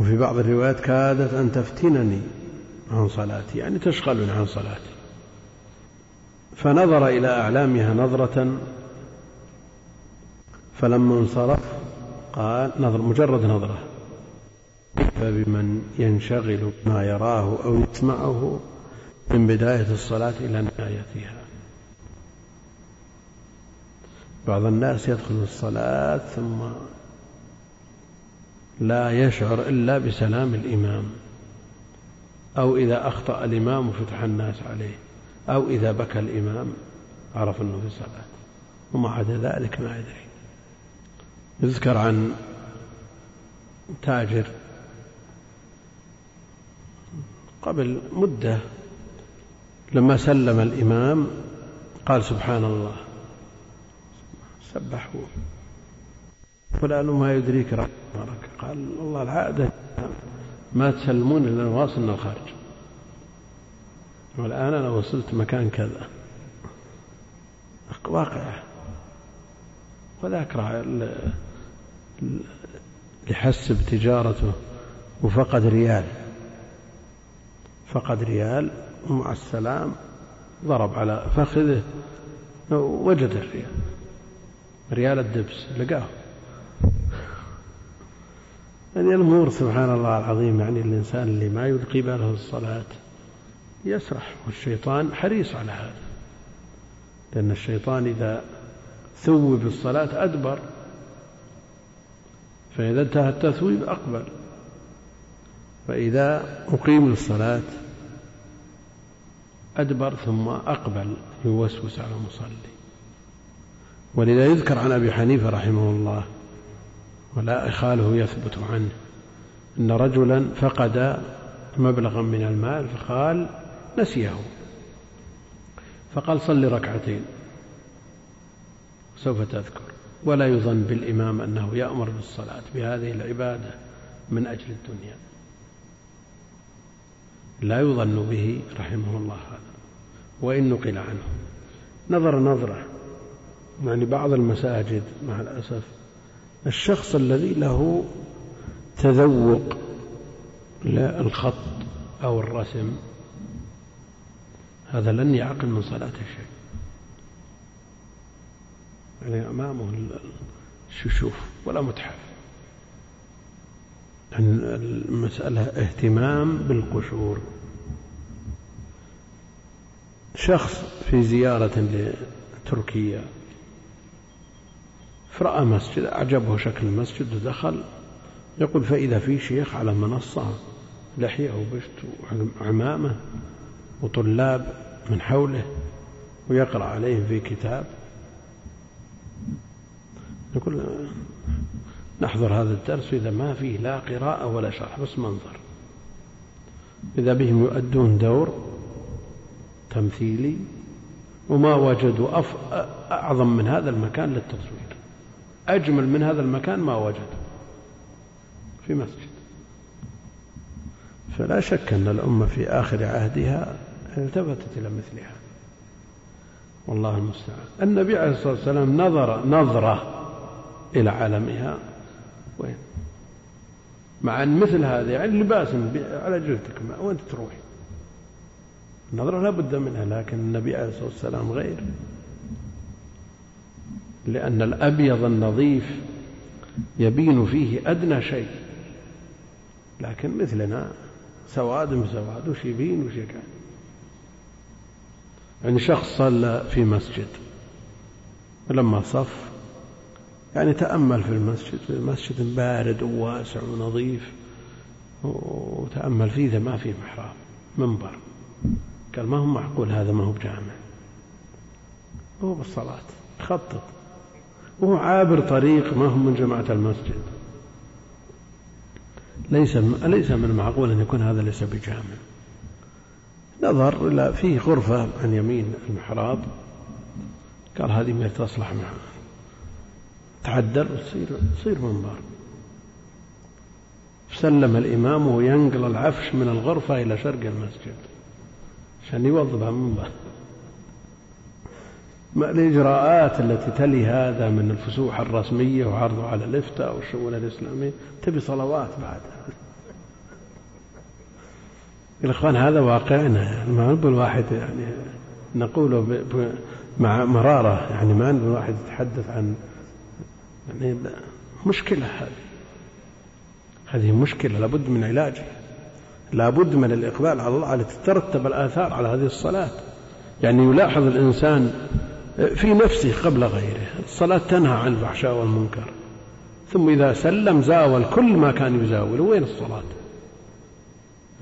وفي بعض الروايات كادت أن تفتنني عن صلاتي يعني تشغلني عن صلاتي. فنظر إلى أعلامها نظرة فلما انصرف قال نظر مجرد نظرة. فبمن ينشغل بما يراه أو يسمعه من بداية الصلاة إلى نهايتها. بعض الناس يدخل الصلاة ثم لا يشعر إلا بسلام الإمام. أو إذا أخطأ الإمام وفتح الناس عليه. أو إذا بكى الإمام عرف أنه في صلاة وما عدا ذلك ما يدري يذكر عن تاجر قبل مدة لما سلم الإمام قال سبحان الله. سبحوا فلان ما يدريك رحمك قال والله العادة ما تسلمون إلا واصلنا الخارج. والآن أنا وصلت مكان كذا. واقعة وذاك لحسب تجارته وفقد ريال. فقد ريال ومع السلام ضرب على فخذه وجد الريال. ريال الدبس لقاه. يعني الأمور سبحان الله العظيم يعني الإنسان اللي ما يلقي باله الصلاة يسرح والشيطان حريص على هذا. لأن الشيطان إذا ثوب الصلاة أدبر فإذا انتهى التثويب أقبل. فإذا أقيم الصلاة أدبر ثم أقبل يوسوس على المصلي ولذا يذكر عن أبي حنيفة رحمه الله ولا إخاله يثبت عنه. أن رجلا فقد مبلغا من المال فقال نسيه. فقال صل ركعتين. سوف تذكر. ولا يظن بالإمام أنه يأمر بالصلاة. بهذه العبادة من أجل الدنيا. لا يظن به رحمه الله هذا. وإن نقل عنه. نظر نظرة. يعني بعض المساجد مع الأسف الشخص الذي له تذوق للخط أو الرسم هذا لن يعقل من صلاته شيء يعني أمامه الششوف ولا متحف. المسألة اهتمام بالقشور. شخص في زيارة لتركيا فرأى مسجد أعجبه شكل المسجد ودخل. يقول فإذا في شيخ على منصة لحية وبشت وعمامة وطلاب من حوله ويقرأ عليهم في كتاب. يقول نحضر هذا الدرس إذا ما فيه لا قراءة ولا شرح بس منظر. إذا بهم يؤدون دور تمثيلي وما وجدوا. أعظم من هذا المكان للتصوير. أجمل من هذا المكان ما وجدوا في مسجد. فلا شك أن الأمة في آخر عهدها التفتت إلى مثل هذا والله المستعان. النبي عليه الصلاة والسلام نظر نظرة إلى عالمها. وين؟ مع أن مثل هذا يعني لباس على جلدك. وين تروح. النظرة لا بد منها لكن النبي عليه الصلاة والسلام غير. لأن الأبيض النظيف يبين فيه أدنى شيء لكن مثلنا سواد بسواد وش يبين وش يكاد. يعني شخص صلى في مسجد لما صف يعني تأمل في المسجد مسجد بارد وواسع ونظيف وتأمل فيه إذا ما فيه محراب منبر. قال ما هو معقول هذا ما هو بجامع. هو بالصلاة خطط. وهو عابر طريق ما هو من جماعة المسجد. ليس ليس من المعقول أن يكون هذا ليس بجامع. نظر إلى فيه غرفة عن يمين المحراب. قال هذه ما تصلح معه. تعدل وتصير تصير منبر. سلم الإمام وينقل العفش من الغرفة إلى شرق المسجد. عشان يوظفها منبر ما الإجراءات التي تلي هذا من الفسوح الرسمية وعرضه على الإفتاء والشؤون الإسلامية؟ تبي صلوات بعد. الإخوان هذا واقعنا. ما نقول واحد يعني نقوله مع مرارة يعني ما نقول واحد يتحدث عن يعني مشكلة هذه. هذه مشكلة لابد من علاجها. لابد من الإقبال على الله على تترتب الآثار على هذه الصلاة. يعني يلاحظ الإنسان في نفسه قبل غيره. الصلاة تنهى عن الفحشاء والمنكر. ثم إذا سلم زاول كل ما كان يزاوله وين الصلاة؟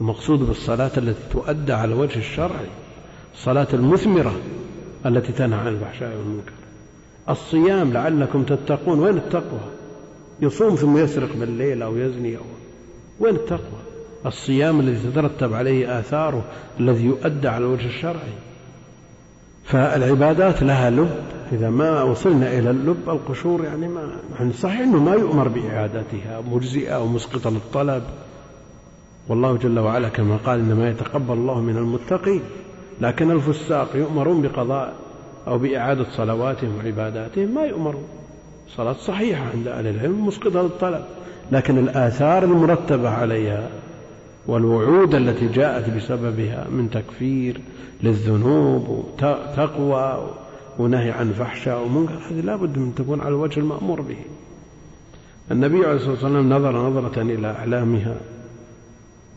المقصود بالصلاة التي تؤدى على الوجه الشرعي الصلاة المثمرة التي تنهى عن الفحشاء والمنكر. الصيام لعلكم تتقون. وين التقوى؟ يصوم ثم يسرق بالليل أو يزني أو وين التقوى؟ الصيام الذي تترتب عليه آثاره الذي يؤدى على الوجه الشرعي فالعبادات لها لب. إذا ما وصلنا إلى اللب القشور يعني ما يعني صحيح أنه ما يؤمر بإعادتها مجزئة ومسقطة للطلب. والله جل وعلا كما قال إنما يتقبل الله من المتقين. لكن الفساق يؤمرون بقضاء أو بإعادة صلواتهم وعباداتهم ما يؤمرون. صلاة صحيحة عند أهل العلم مسقطة للطلب. لكن الآثار المرتبة عليها والوعود التي جاءت بسببها من تكفير للذنوب وتقوى ونهي عن فحشاء ومنكر هذه لا بد من تكون على الوجه المأمور به. النبي عليه الصلاة والسلام نظر نظرة إلى أعلامها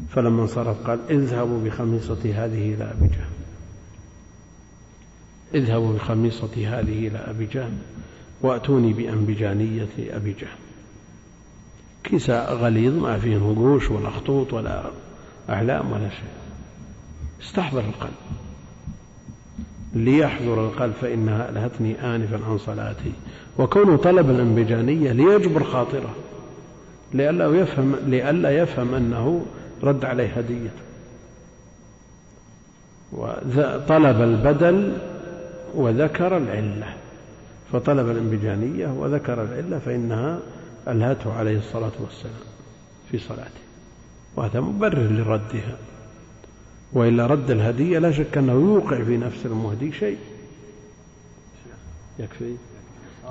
فلما انصرف قال اذهبوا بخميصتي هذه إلى أبي جهل. اذهبوا بخميصتي هذه إلى أبي جهل وأتوني بأنبجانية أبي جهل. كساء غليظ ما فيه نقوش ولا خطوط ولا أعلام ولا شيء. استحضر القلب. ليحضر القلب فإنها ألهتني آنفا عن صلاتي. وكونه طلب الأنبجانية ليجبر خاطره. لئلا يفهم لئلا يفهم أنه رد عليه هديته وطلب البدل وذكر العلة. فطلب الأنبجانية وذكر العلة فإنها ألهته عليه الصلاة والسلام في صلاته وهذا مبرر لردها وإلا رد الهدية لا شك أنه يوقع في نفس المهدي شيء. يكفي؟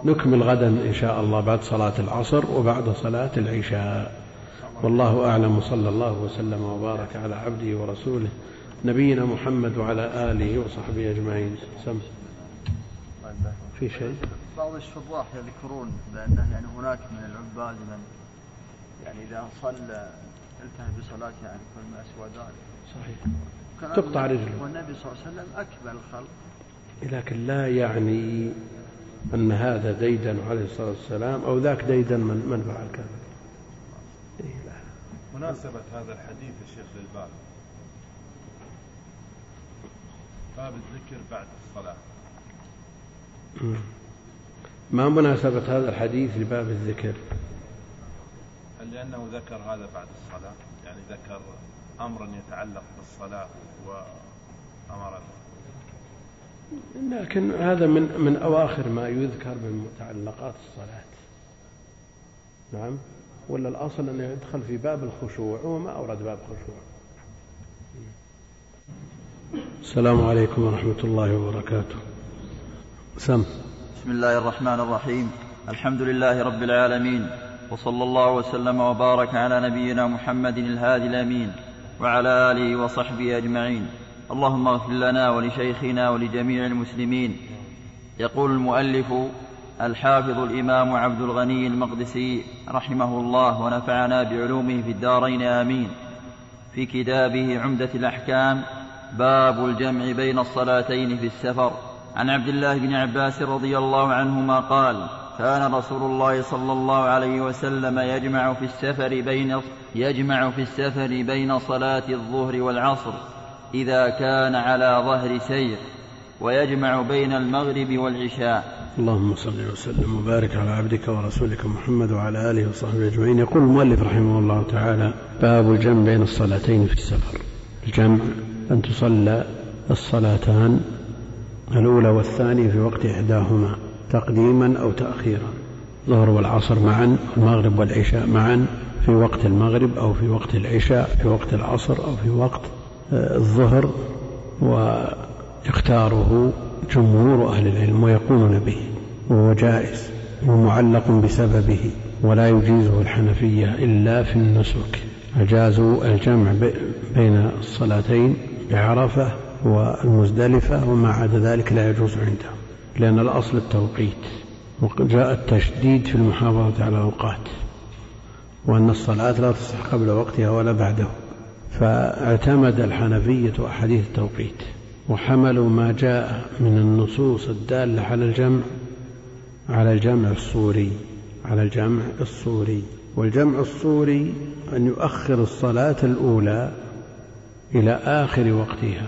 نكمل غدا إن شاء الله بعد صلاة العصر وبعد صلاة العشاء. والله أعلم صلى الله وسلم وبارك على عبده ورسوله نبينا محمد وعلى آله وصحبه أجمعين. سم. في شيء؟ بعض الشراح يذكرون بأنه يعني هناك من العباد من يعني إذا صلى انتهى بصلاته يعني كل ما سوى ذلك. صحيح. تقطع رجله. والنبي صلى الله عليه وسلم أكمل الخلق. لكن لا يعني أن هذا ديدن عليه الصلاة والسلام أو ذاك ديدن من, من فعل كذا. إيه لا. مناسبة هذا الحديث يا شيخ للباب. باب الذكر بعد الصلاة. ما مناسبة هذا الحديث لباب الذكر؟ هل لأنه ذكر هذا بعد الصلاة؟ يعني ذكر أمرا يتعلق بالصلاة وأمر لكن هذا من من أواخر ما يذكر من متعلقات الصلاة. نعم. ولا الأصل أنه يدخل في باب الخشوع وما أورد باب خشوع. السلام عليكم ورحمة الله وبركاته. سم. بسم الله الرحمن الرحيم. الحمد لله رب العالمين. وصلى الله وسلم وبارك على نبينا محمد الهادي الأمين وعلى آله وصحبه أجمعين. اللهم اغفر لنا ولشيخنا ولجميع المسلمين. يقول المؤلف الحافظ الإمام عبد الغني المقدسي رحمه الله ونفعنا بعلومه في الدارين آمين. في كتابه عمدة الأحكام باب الجمع بين الصلاتين في السفر. عن عبد الله بن عباس رضي الله عنهما قال كان رسول الله صلى الله عليه وسلم يجمع في السفر بين يجمع في السفر بين صلاة الظهر والعصر إذا كان على ظهر سير ويجمع بين المغرب والعشاء. اللهم صل وسلم وبارك على عبدك ورسولك محمد وعلى آله وصحبه أجمعين. يقول المؤلف رحمه الله تعالى باب الجمع بين الصلاتين في السفر. الجمع أن تصلى الصلاتان الأولى والثانية في وقت إحداهما تقديما أو تأخيرا. الظهر والعصر معا المغرب والعشاء معا في وقت المغرب أو في وقت العشاء في وقت العصر أو في وقت آه، الظهر. ويختاره جمهور أهل العلم ويقولون به وهو جائز ومعلق بسببه ولا يجيزه الحنفية إلا في النسك. أجازوا الجمع بين الصلاتين بعرفة والمزدلفة وما عدا ذلك لا يجوز عندهم. لأن الأصل التوقيت وجاء التشديد في المحافظة على الأوقات وأن الصلاة لا تصح قبل وقتها ولا بعده. فاعتمد الحنفية أحاديث التوقيت وحملوا ما جاء من النصوص الدالة على الجمع على الجمع الصوري على الجمع الصوري والجمع الصوري أن يؤخر الصلاة الأولى إلى آخر وقتها.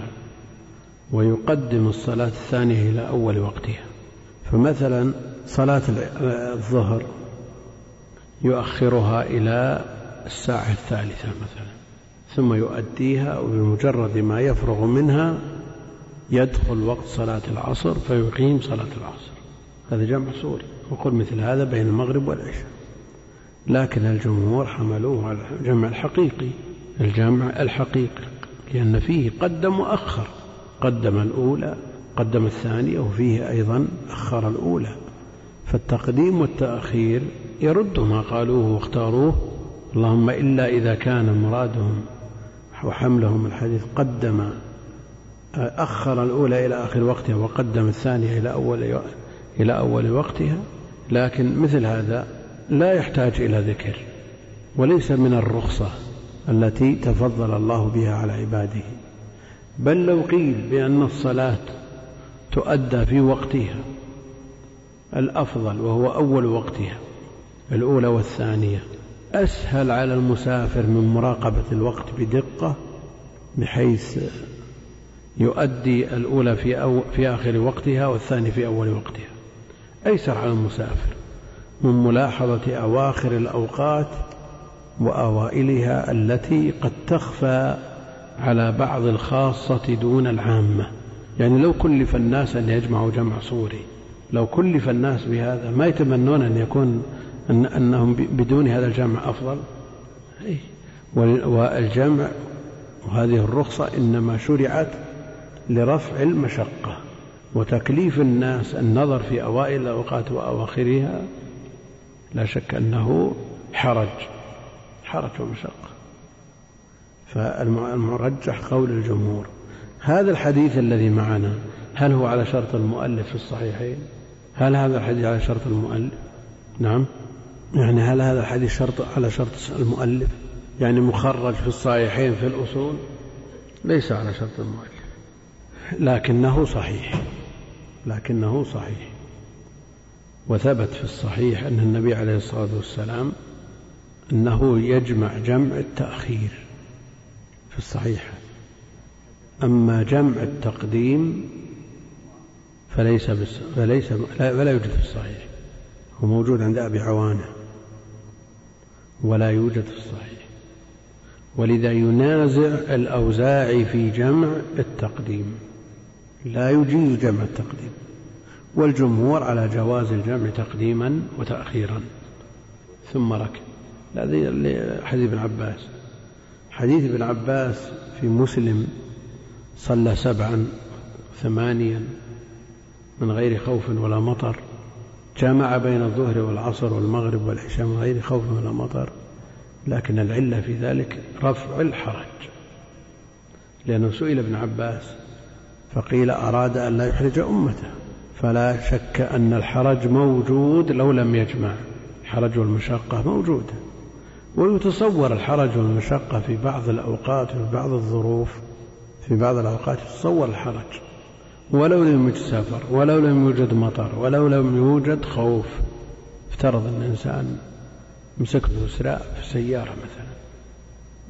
ويقدم الصلاة الثانية إلى أول وقتها. فمثلا صلاة الظهر يؤخرها إلى الساعة الثالثة مثلا ثم يؤديها وبمجرد ما يفرغ منها يدخل وقت صلاة العصر فيقيم صلاة العصر. هذا جمع صوري. وقل مثل هذا بين المغرب والعشاء. لكن الجمهور حملوه على الجمع الحقيقي. الجمع الحقيقي لأن فيه قدم وأخر قدم الأولى قدم الثانية وفيه أيضا أخر الأولى. فالتقديم والتأخير يرد ما قالوه واختاروه. اللهم إلا إذا كان مرادهم وحملهم الحديث قدم أخر الأولى إلى آخر وقتها وقدم الثانية إلى أول إلى أول وقتها. لكن مثل هذا لا يحتاج إلى ذكر وليس من الرخصة التي تفضل الله بها على عباده. بل لو قيل بأن الصلاة تؤدى في وقتها الأفضل وهو أول وقتها الأولى والثانية أسهل على المسافر من مراقبة الوقت بدقة بحيث يؤدي الأولى في, أو في آخر وقتها والثانية في أول وقتها. أيسر على المسافر من ملاحظة أواخر الأوقات وأوائلها التي قد تخفى على بعض الخاصة دون العامة. يعني لو كلف الناس أن يجمعوا جمع صوري لو كلف الناس بهذا ما يتمنون أن يكون أن أنهم بدون هذا الجمع أفضل؟ إيه. والجمع وهذه الرخصة إنما شرعت لرفع المشقة. وتكليف الناس النظر في أوائل الأوقات وأواخرها لا شك أنه حرج حرج ومشقة. فالمرجح قول الجمهور. هذا الحديث الذي معنا هل هو على شرط المؤلف في الصحيحين؟ هل هذا الحديث على شرط المؤلف؟ نعم. يعني هل هذا الحديث شرط على شرط المؤلف؟ يعني مخرج في الصحيحين في الأصول؟ ليس على شرط المؤلف. لكنه صحيح. لكنه صحيح. وثبت في الصحيح أن النبي عليه الصلاة والسلام أنه يجمع جمع التأخير. في الصحيح. أما جمع التقديم فليس بس فليس فلا يوجد في الصحيح. هو موجود عند أبي عوانة. ولا يوجد في الصحيح. ولذا ينازع الأوزاعي في جمع التقديم. لا يجيز جمع التقديم. والجمهور على جواز الجمع تقديما وتأخيرا. ثم ركب. هذه حديث ابن عباس. حديث ابن عباس في مسلم صلى سبعا ثمانيا من غير خوف ولا مطر. جمع بين الظهر والعصر والمغرب والعشاء من غير خوف ولا مطر. لكن العلة في ذلك رفع الحرج. لأنه سئل ابن عباس فقيل أراد أن لا يحرج أمته. فلا شك أن الحرج موجود لو لم يجمع. الحرج والمشقة موجودة. ويتصور الحرج والمشقة في بعض الأوقات وفي بعض الظروف في بعض الأوقات يتصور الحرج. ولو لم سفر ولو لم يوجد مطر ولو لم يوجد خوف. افترض أن الإنسان مسك سراء في سيارة مثلا.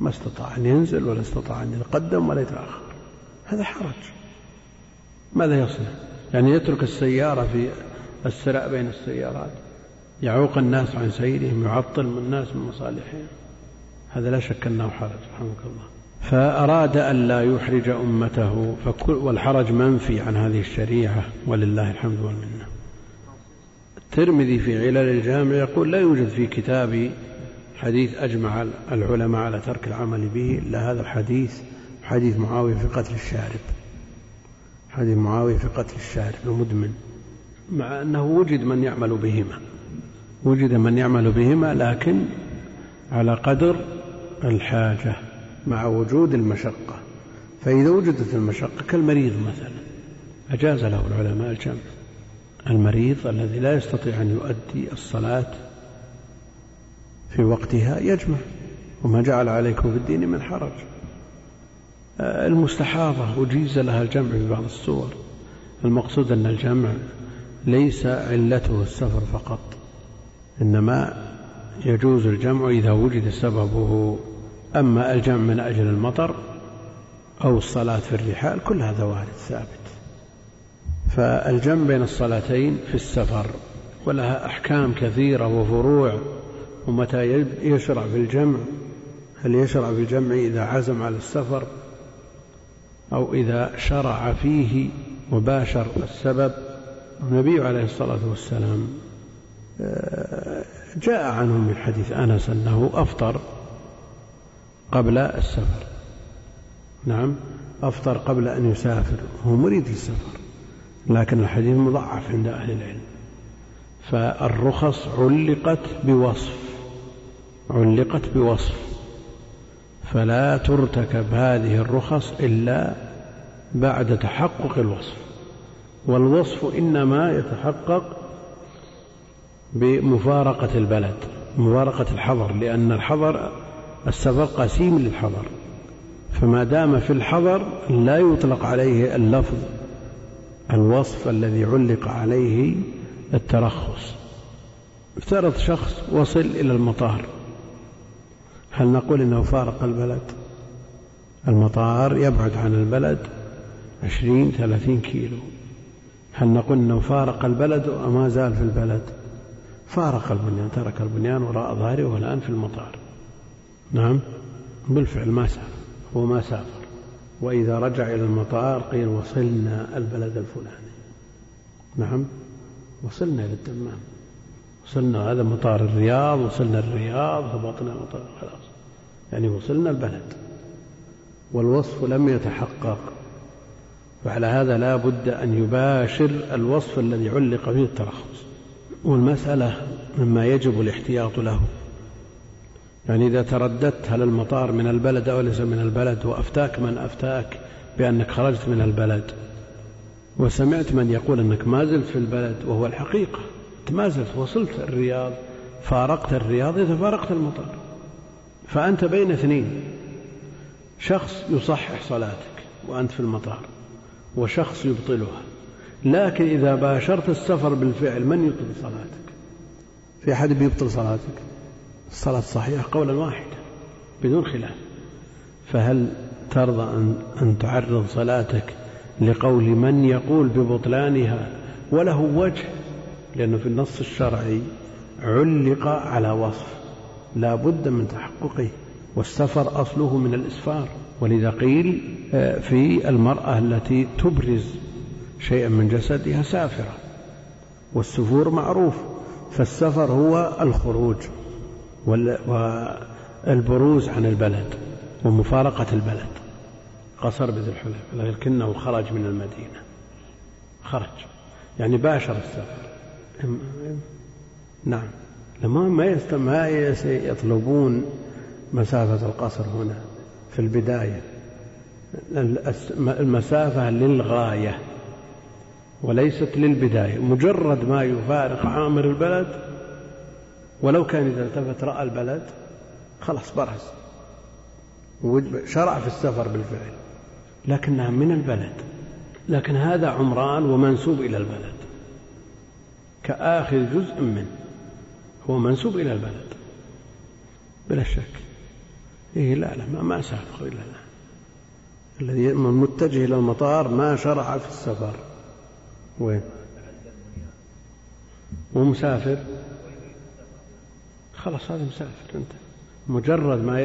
ما استطاع أن ينزل ولا استطاع أن يتقدم ولا يتأخر. هذا حرج. ماذا يصنع؟ يعني يترك السيارة في السراء بين السيارات. يعوق الناس عن سيرهم يعطل الناس من مصالحهم. هذا لا شك أنه حرج رحمك الله فأراد أن لا يحرج أمته فكل والحرج منفي عن هذه الشريعة ولله الحمد والمنة. الترمذي في علل الجامع يقول لا يوجد في كتابي حديث أجمع العلماء على ترك العمل به إلا هذا الحديث حديث معاوية في قتل الشارب. حديث معاوية في قتل الشارب المدمن مع أنه وجد من يعمل بهما. وجد من يعمل بهما لكن على قدر الحاجة مع وجود المشقة. فإذا وجدت المشقة كالمريض مثلا أجاز له العلماء الجمع. المريض الذي لا يستطيع أن يؤدي الصلاة في وقتها يجمع وما جعل عليكم في الدين من حرج. المستحاضة أجيز لها الجمع في بعض الصور. المقصود أن الجمع ليس علته السفر فقط. إنما يجوز الجمع إذا وجد سببه أما الجمع من أجل المطر أو الصلاة في الرحال كل هذا وارد ثابت. فالجمع بين الصلاتين في السفر ولها أحكام كثيرة وفروع ومتى يشرع في الجمع هل يشرع في الجمع إذا عزم على السفر أو إذا شرع فيه وباشر السبب. النبي عليه الصلاة والسلام جاء عنه من حديث أنس أنه أفطر قبل السفر. نعم أفطر قبل أن يسافر هو مريد السفر لكن الحديث مضعف عند أهل العلم. فالرخص علقت بوصف علقت بوصف. فلا ترتكب هذه الرخص إلا بعد تحقق الوصف. والوصف إنما يتحقق بمفارقة البلد مفارقة الحضر لأن الحضر السفر قسيم للحضر. فما دام في الحضر لا يطلق عليه اللفظ الوصف الذي علق عليه الترخص. افترض شخص وصل إلى المطار. هل نقول إنه فارق البلد؟ المطار يبعد عن البلد عشرين ثلاثين كيلو. هل نقول أنه فارق البلد؟ وما زال في البلد. فارق البنيان ترك البنيان وراء ظهره والآن في المطار. نعم؟ بالفعل ما سافر. هو ما سافر. وإذا رجع إلى المطار قيل وصلنا البلد الفلاني. نعم؟ وصلنا إلى الدمام وصلنا هذا مطار الرياض وصلنا الرياض هبطنا مطار خلاص. يعني وصلنا البلد. والوصف لم يتحقق. وعلى هذا لا بد أن يباشر الوصف الذي علق فيه الترخص. والمسألة مما يجب الاحتياط له. يعني إذا ترددت هل المطار من البلد أو ليس من البلد وأفتاك من أفتاك بأنك خرجت من البلد وسمعت من يقول أنك ما زلت في البلد وهو الحقيقة ما زلت وصلت الرياض فارقت الرياض إذا فارقت المطار. فأنت بين اثنين شخص يصحح صلاتك وأنت في المطار وشخص يبطلها. لكن إذا باشرت السفر بالفعل من يبطل صلاتك؟ في أحد بيبطل صلاتك؟ الصلاة صحيحة قولا واحدا بدون خلاف. فهل ترضى أن, أن تعرض صلاتك لقول من يقول ببطلانها وله وجه؟ لأنه في النص الشرعي علق على وصف لا بد من تحققه والسفر أصله من الإسفار. ولذا قيل آه، في المرأة التي تبرز شيئا من جسدها سافرة. والسفور معروف فالسفر هو الخروج والبروز عن البلد ومفارقة البلد. قصر بذي الحليفة لكنه خرج من المدينة. خرج. يعني باشر السفر. نعم. لما ما يطلبون مسافة القصر هنا في البداية. المسافة للغاية. وليست للبداية مجرد ما يفارق عامر البلد ولو كان إذا التفت رأى البلد خلاص برز. شرع في السفر بالفعل لكنها من البلد. لكن هذا عمران ومنسوب إلى البلد. كآخر جزء منه هو منسوب إلى البلد. بلا شك. إيه لا لا ما, ما سافر إلا لا الذي متجه إلى المطار ما شرع في السفر. وين؟ ومسافر خلاص هذا مسافر أنت. مجرد ما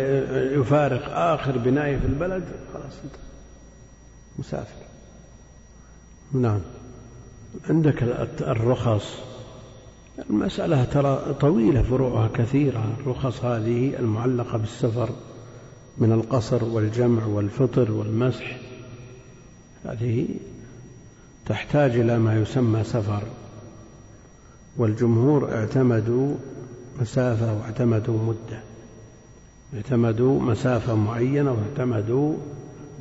يفارق آخر بناية في البلد خلاص أنت مسافر. نعم. عندك الرخص. المسألة ترى طويلة فروعها كثيرة. الرخص هذه المعلقة بالسفر من القصر والجمع والفطر والمسح. هذه تحتاج إلى ما يسمى سفر. والجمهور اعتمدوا مسافة واعتمدوا مدة. اعتمدوا مسافة معينة واعتمدوا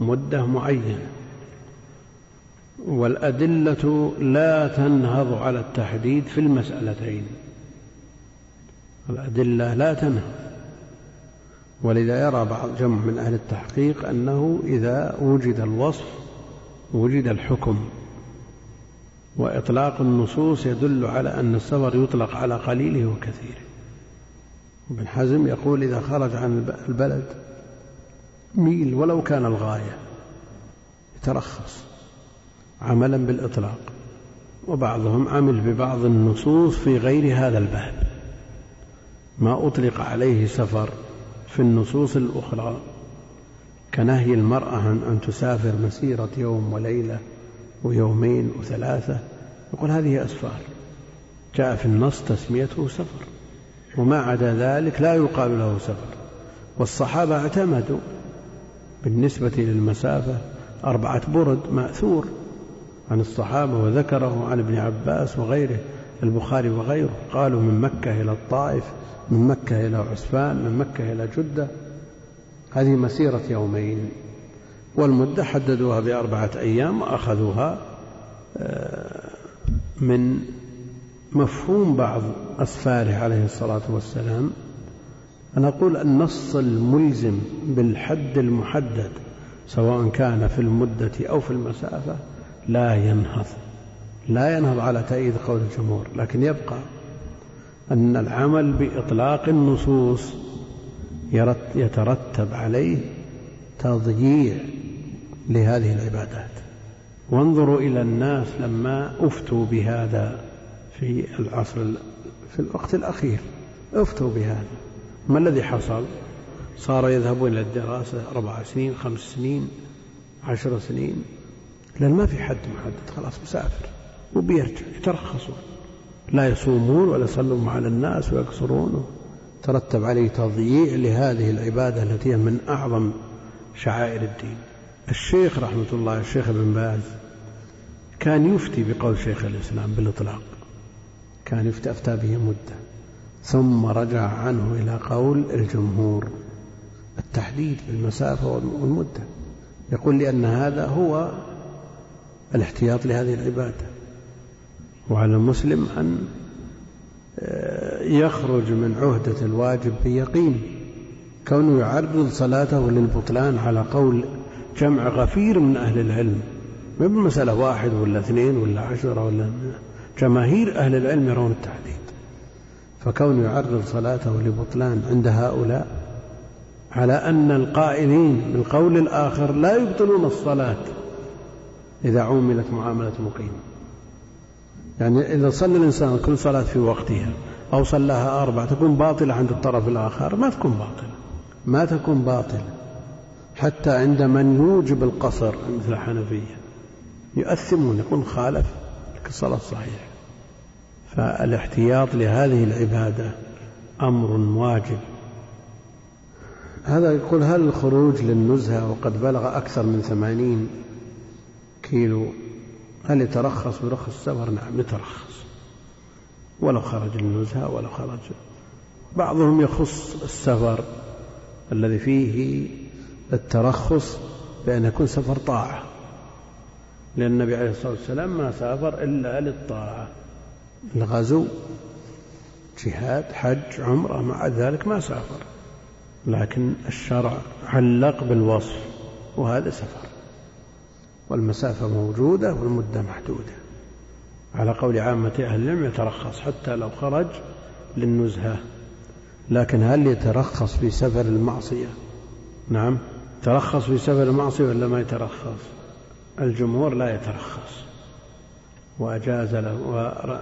مدة معينة. والأدلة لا تنهض على التحديد في المسألتين. الأدلة لا تنهض. ولذا يرى بعض جمع من أهل التحقيق أنه إذا وجد الوصف وجد الحكم. وإطلاق النصوص يدل على أن السفر يطلق على قليله وكثيره. ابن حزم يقول إذا خرج عن البلد ميل ولو كان الغاية يترخص عملا بالإطلاق وبعضهم عمل ببعض النصوص في غير هذا الباب. ما أطلق عليه سفر في النصوص الأخرى كنهي المرأة أن تسافر مسيرة يوم وليلة ويومين وثلاثة. يقول هذه أسفار. جاء في النص تسميته سفر. وما عدا ذلك لا يقال له سفر. والصحابة اعتمدوا بالنسبة للمسافة. أربعة برد مأثور عن الصحابة وذكره عن ابن عباس وغيره البخاري وغيره. قالوا من مكة إلى الطائف من مكة إلى عسفان من مكة إلى جدة. هذه مسيرة يومين. والمدة حددوها بأربعة أيام وأخذوها آه، من مفهوم بعض أسفاره عليه الصلاة والسلام. أنا أقول النص الملزم بالحد المحدد سواء كان في المدة أو في المسافة لا ينهض. لا ينهض على تأييد قول الجمهور لكن يبقى أن العمل بإطلاق النصوص يترتب عليه تضييع لهذه العبادات. وانظروا إلى الناس لما أفتوا بهذا في العصر في الوقت الأخير. أفتوا بهذا. ما الذي حصل؟ صاروا يذهبون إلى الدراسة أربع سنين خمس سنين عشر سنين. لأن ما في حد محدد خلاص مسافر. وبيرجع يترخصون. لا يصومون ولا يصلون مع الناس ويقصرون. ترتب عليه تضييع لهذه العبادة التي هي من أعظم شعائر الدين. الشيخ رحمة الله الشيخ ابن باز كان يفتي بقول شيخ الإسلام بالإطلاق. كان يفتى أفتى به مدة. ثم رجع عنه إلى قول الجمهور. التحديد بالمسافة والمدة. يقول لأن هذا هو الاحتياط لهذه العبادة. وعلى المسلم أن آه، يخرج من عهدة الواجب بيقين. كونه يعرض صلاته للبطلان على قول جمع غفير من أهل العلم. ما بمسألة واحد ولا اثنين ولا عشرة ولا جماهير أهل العلم يرون التحديد. فكونه يعرض صلاته لبطلان عند هؤلاء على أن القائلين بالقول الآخر لا يبطلون الصلاة إذا عوملت معاملة مقيم. يعني إذا صلى الإنسان كل صلاة في وقتها أو صلاها أربع تكون باطلة عند الطرف الآخر ما تكون باطلة. ما تكون باطلة. حتى عند من يوجب القصر مثل الحنفية. يؤثمون يقول خالف الصلاة الصحيحة فالاحتياط لهذه العبادة أمر واجب. هذا يقول هل الخروج للنزهة وقد بلغ أكثر من ثمانين كيلو هل يترخص برخص السفر؟ نعم يترخص. ولو خرج للنزهة ولو خرج. بعضهم يخص السفر الذي فيه الترخص بأن يكون سفر طاعة. لأن النبي عليه الصلاة والسلام ما سافر إلا للطاعة. الغزو جهاد حج عمرة مع ذلك ما سافر. لكن الشرع علق بالوصف وهذا سفر. والمسافة موجودة والمدة محدودة. على قول عامة أهل العلم يترخص حتى لو خرج للنزهة. لكن هل يترخص في سفر المعصية؟ نعم. ترخص في سفر المعصية ولا ما يترخص؟ الجمهور لا يترخص. وأجاز له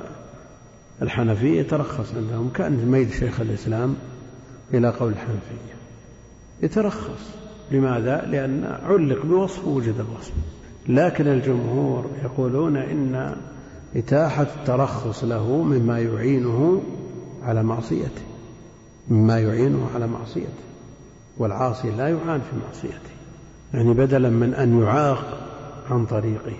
الحنفية يترخص عندهم. كأن ميل شيخ الإسلام إلى قول الحنفية. يترخص. لماذا؟ لأن علق بوصف وجد الوصف. لكن الجمهور يقولون إن إتاحة الترخص له مما يعينه على معصيته. مما يعينه على معصيته. والعاصي لا يعان في معصيته يعني بدلا من أن يعاق عن طريقه.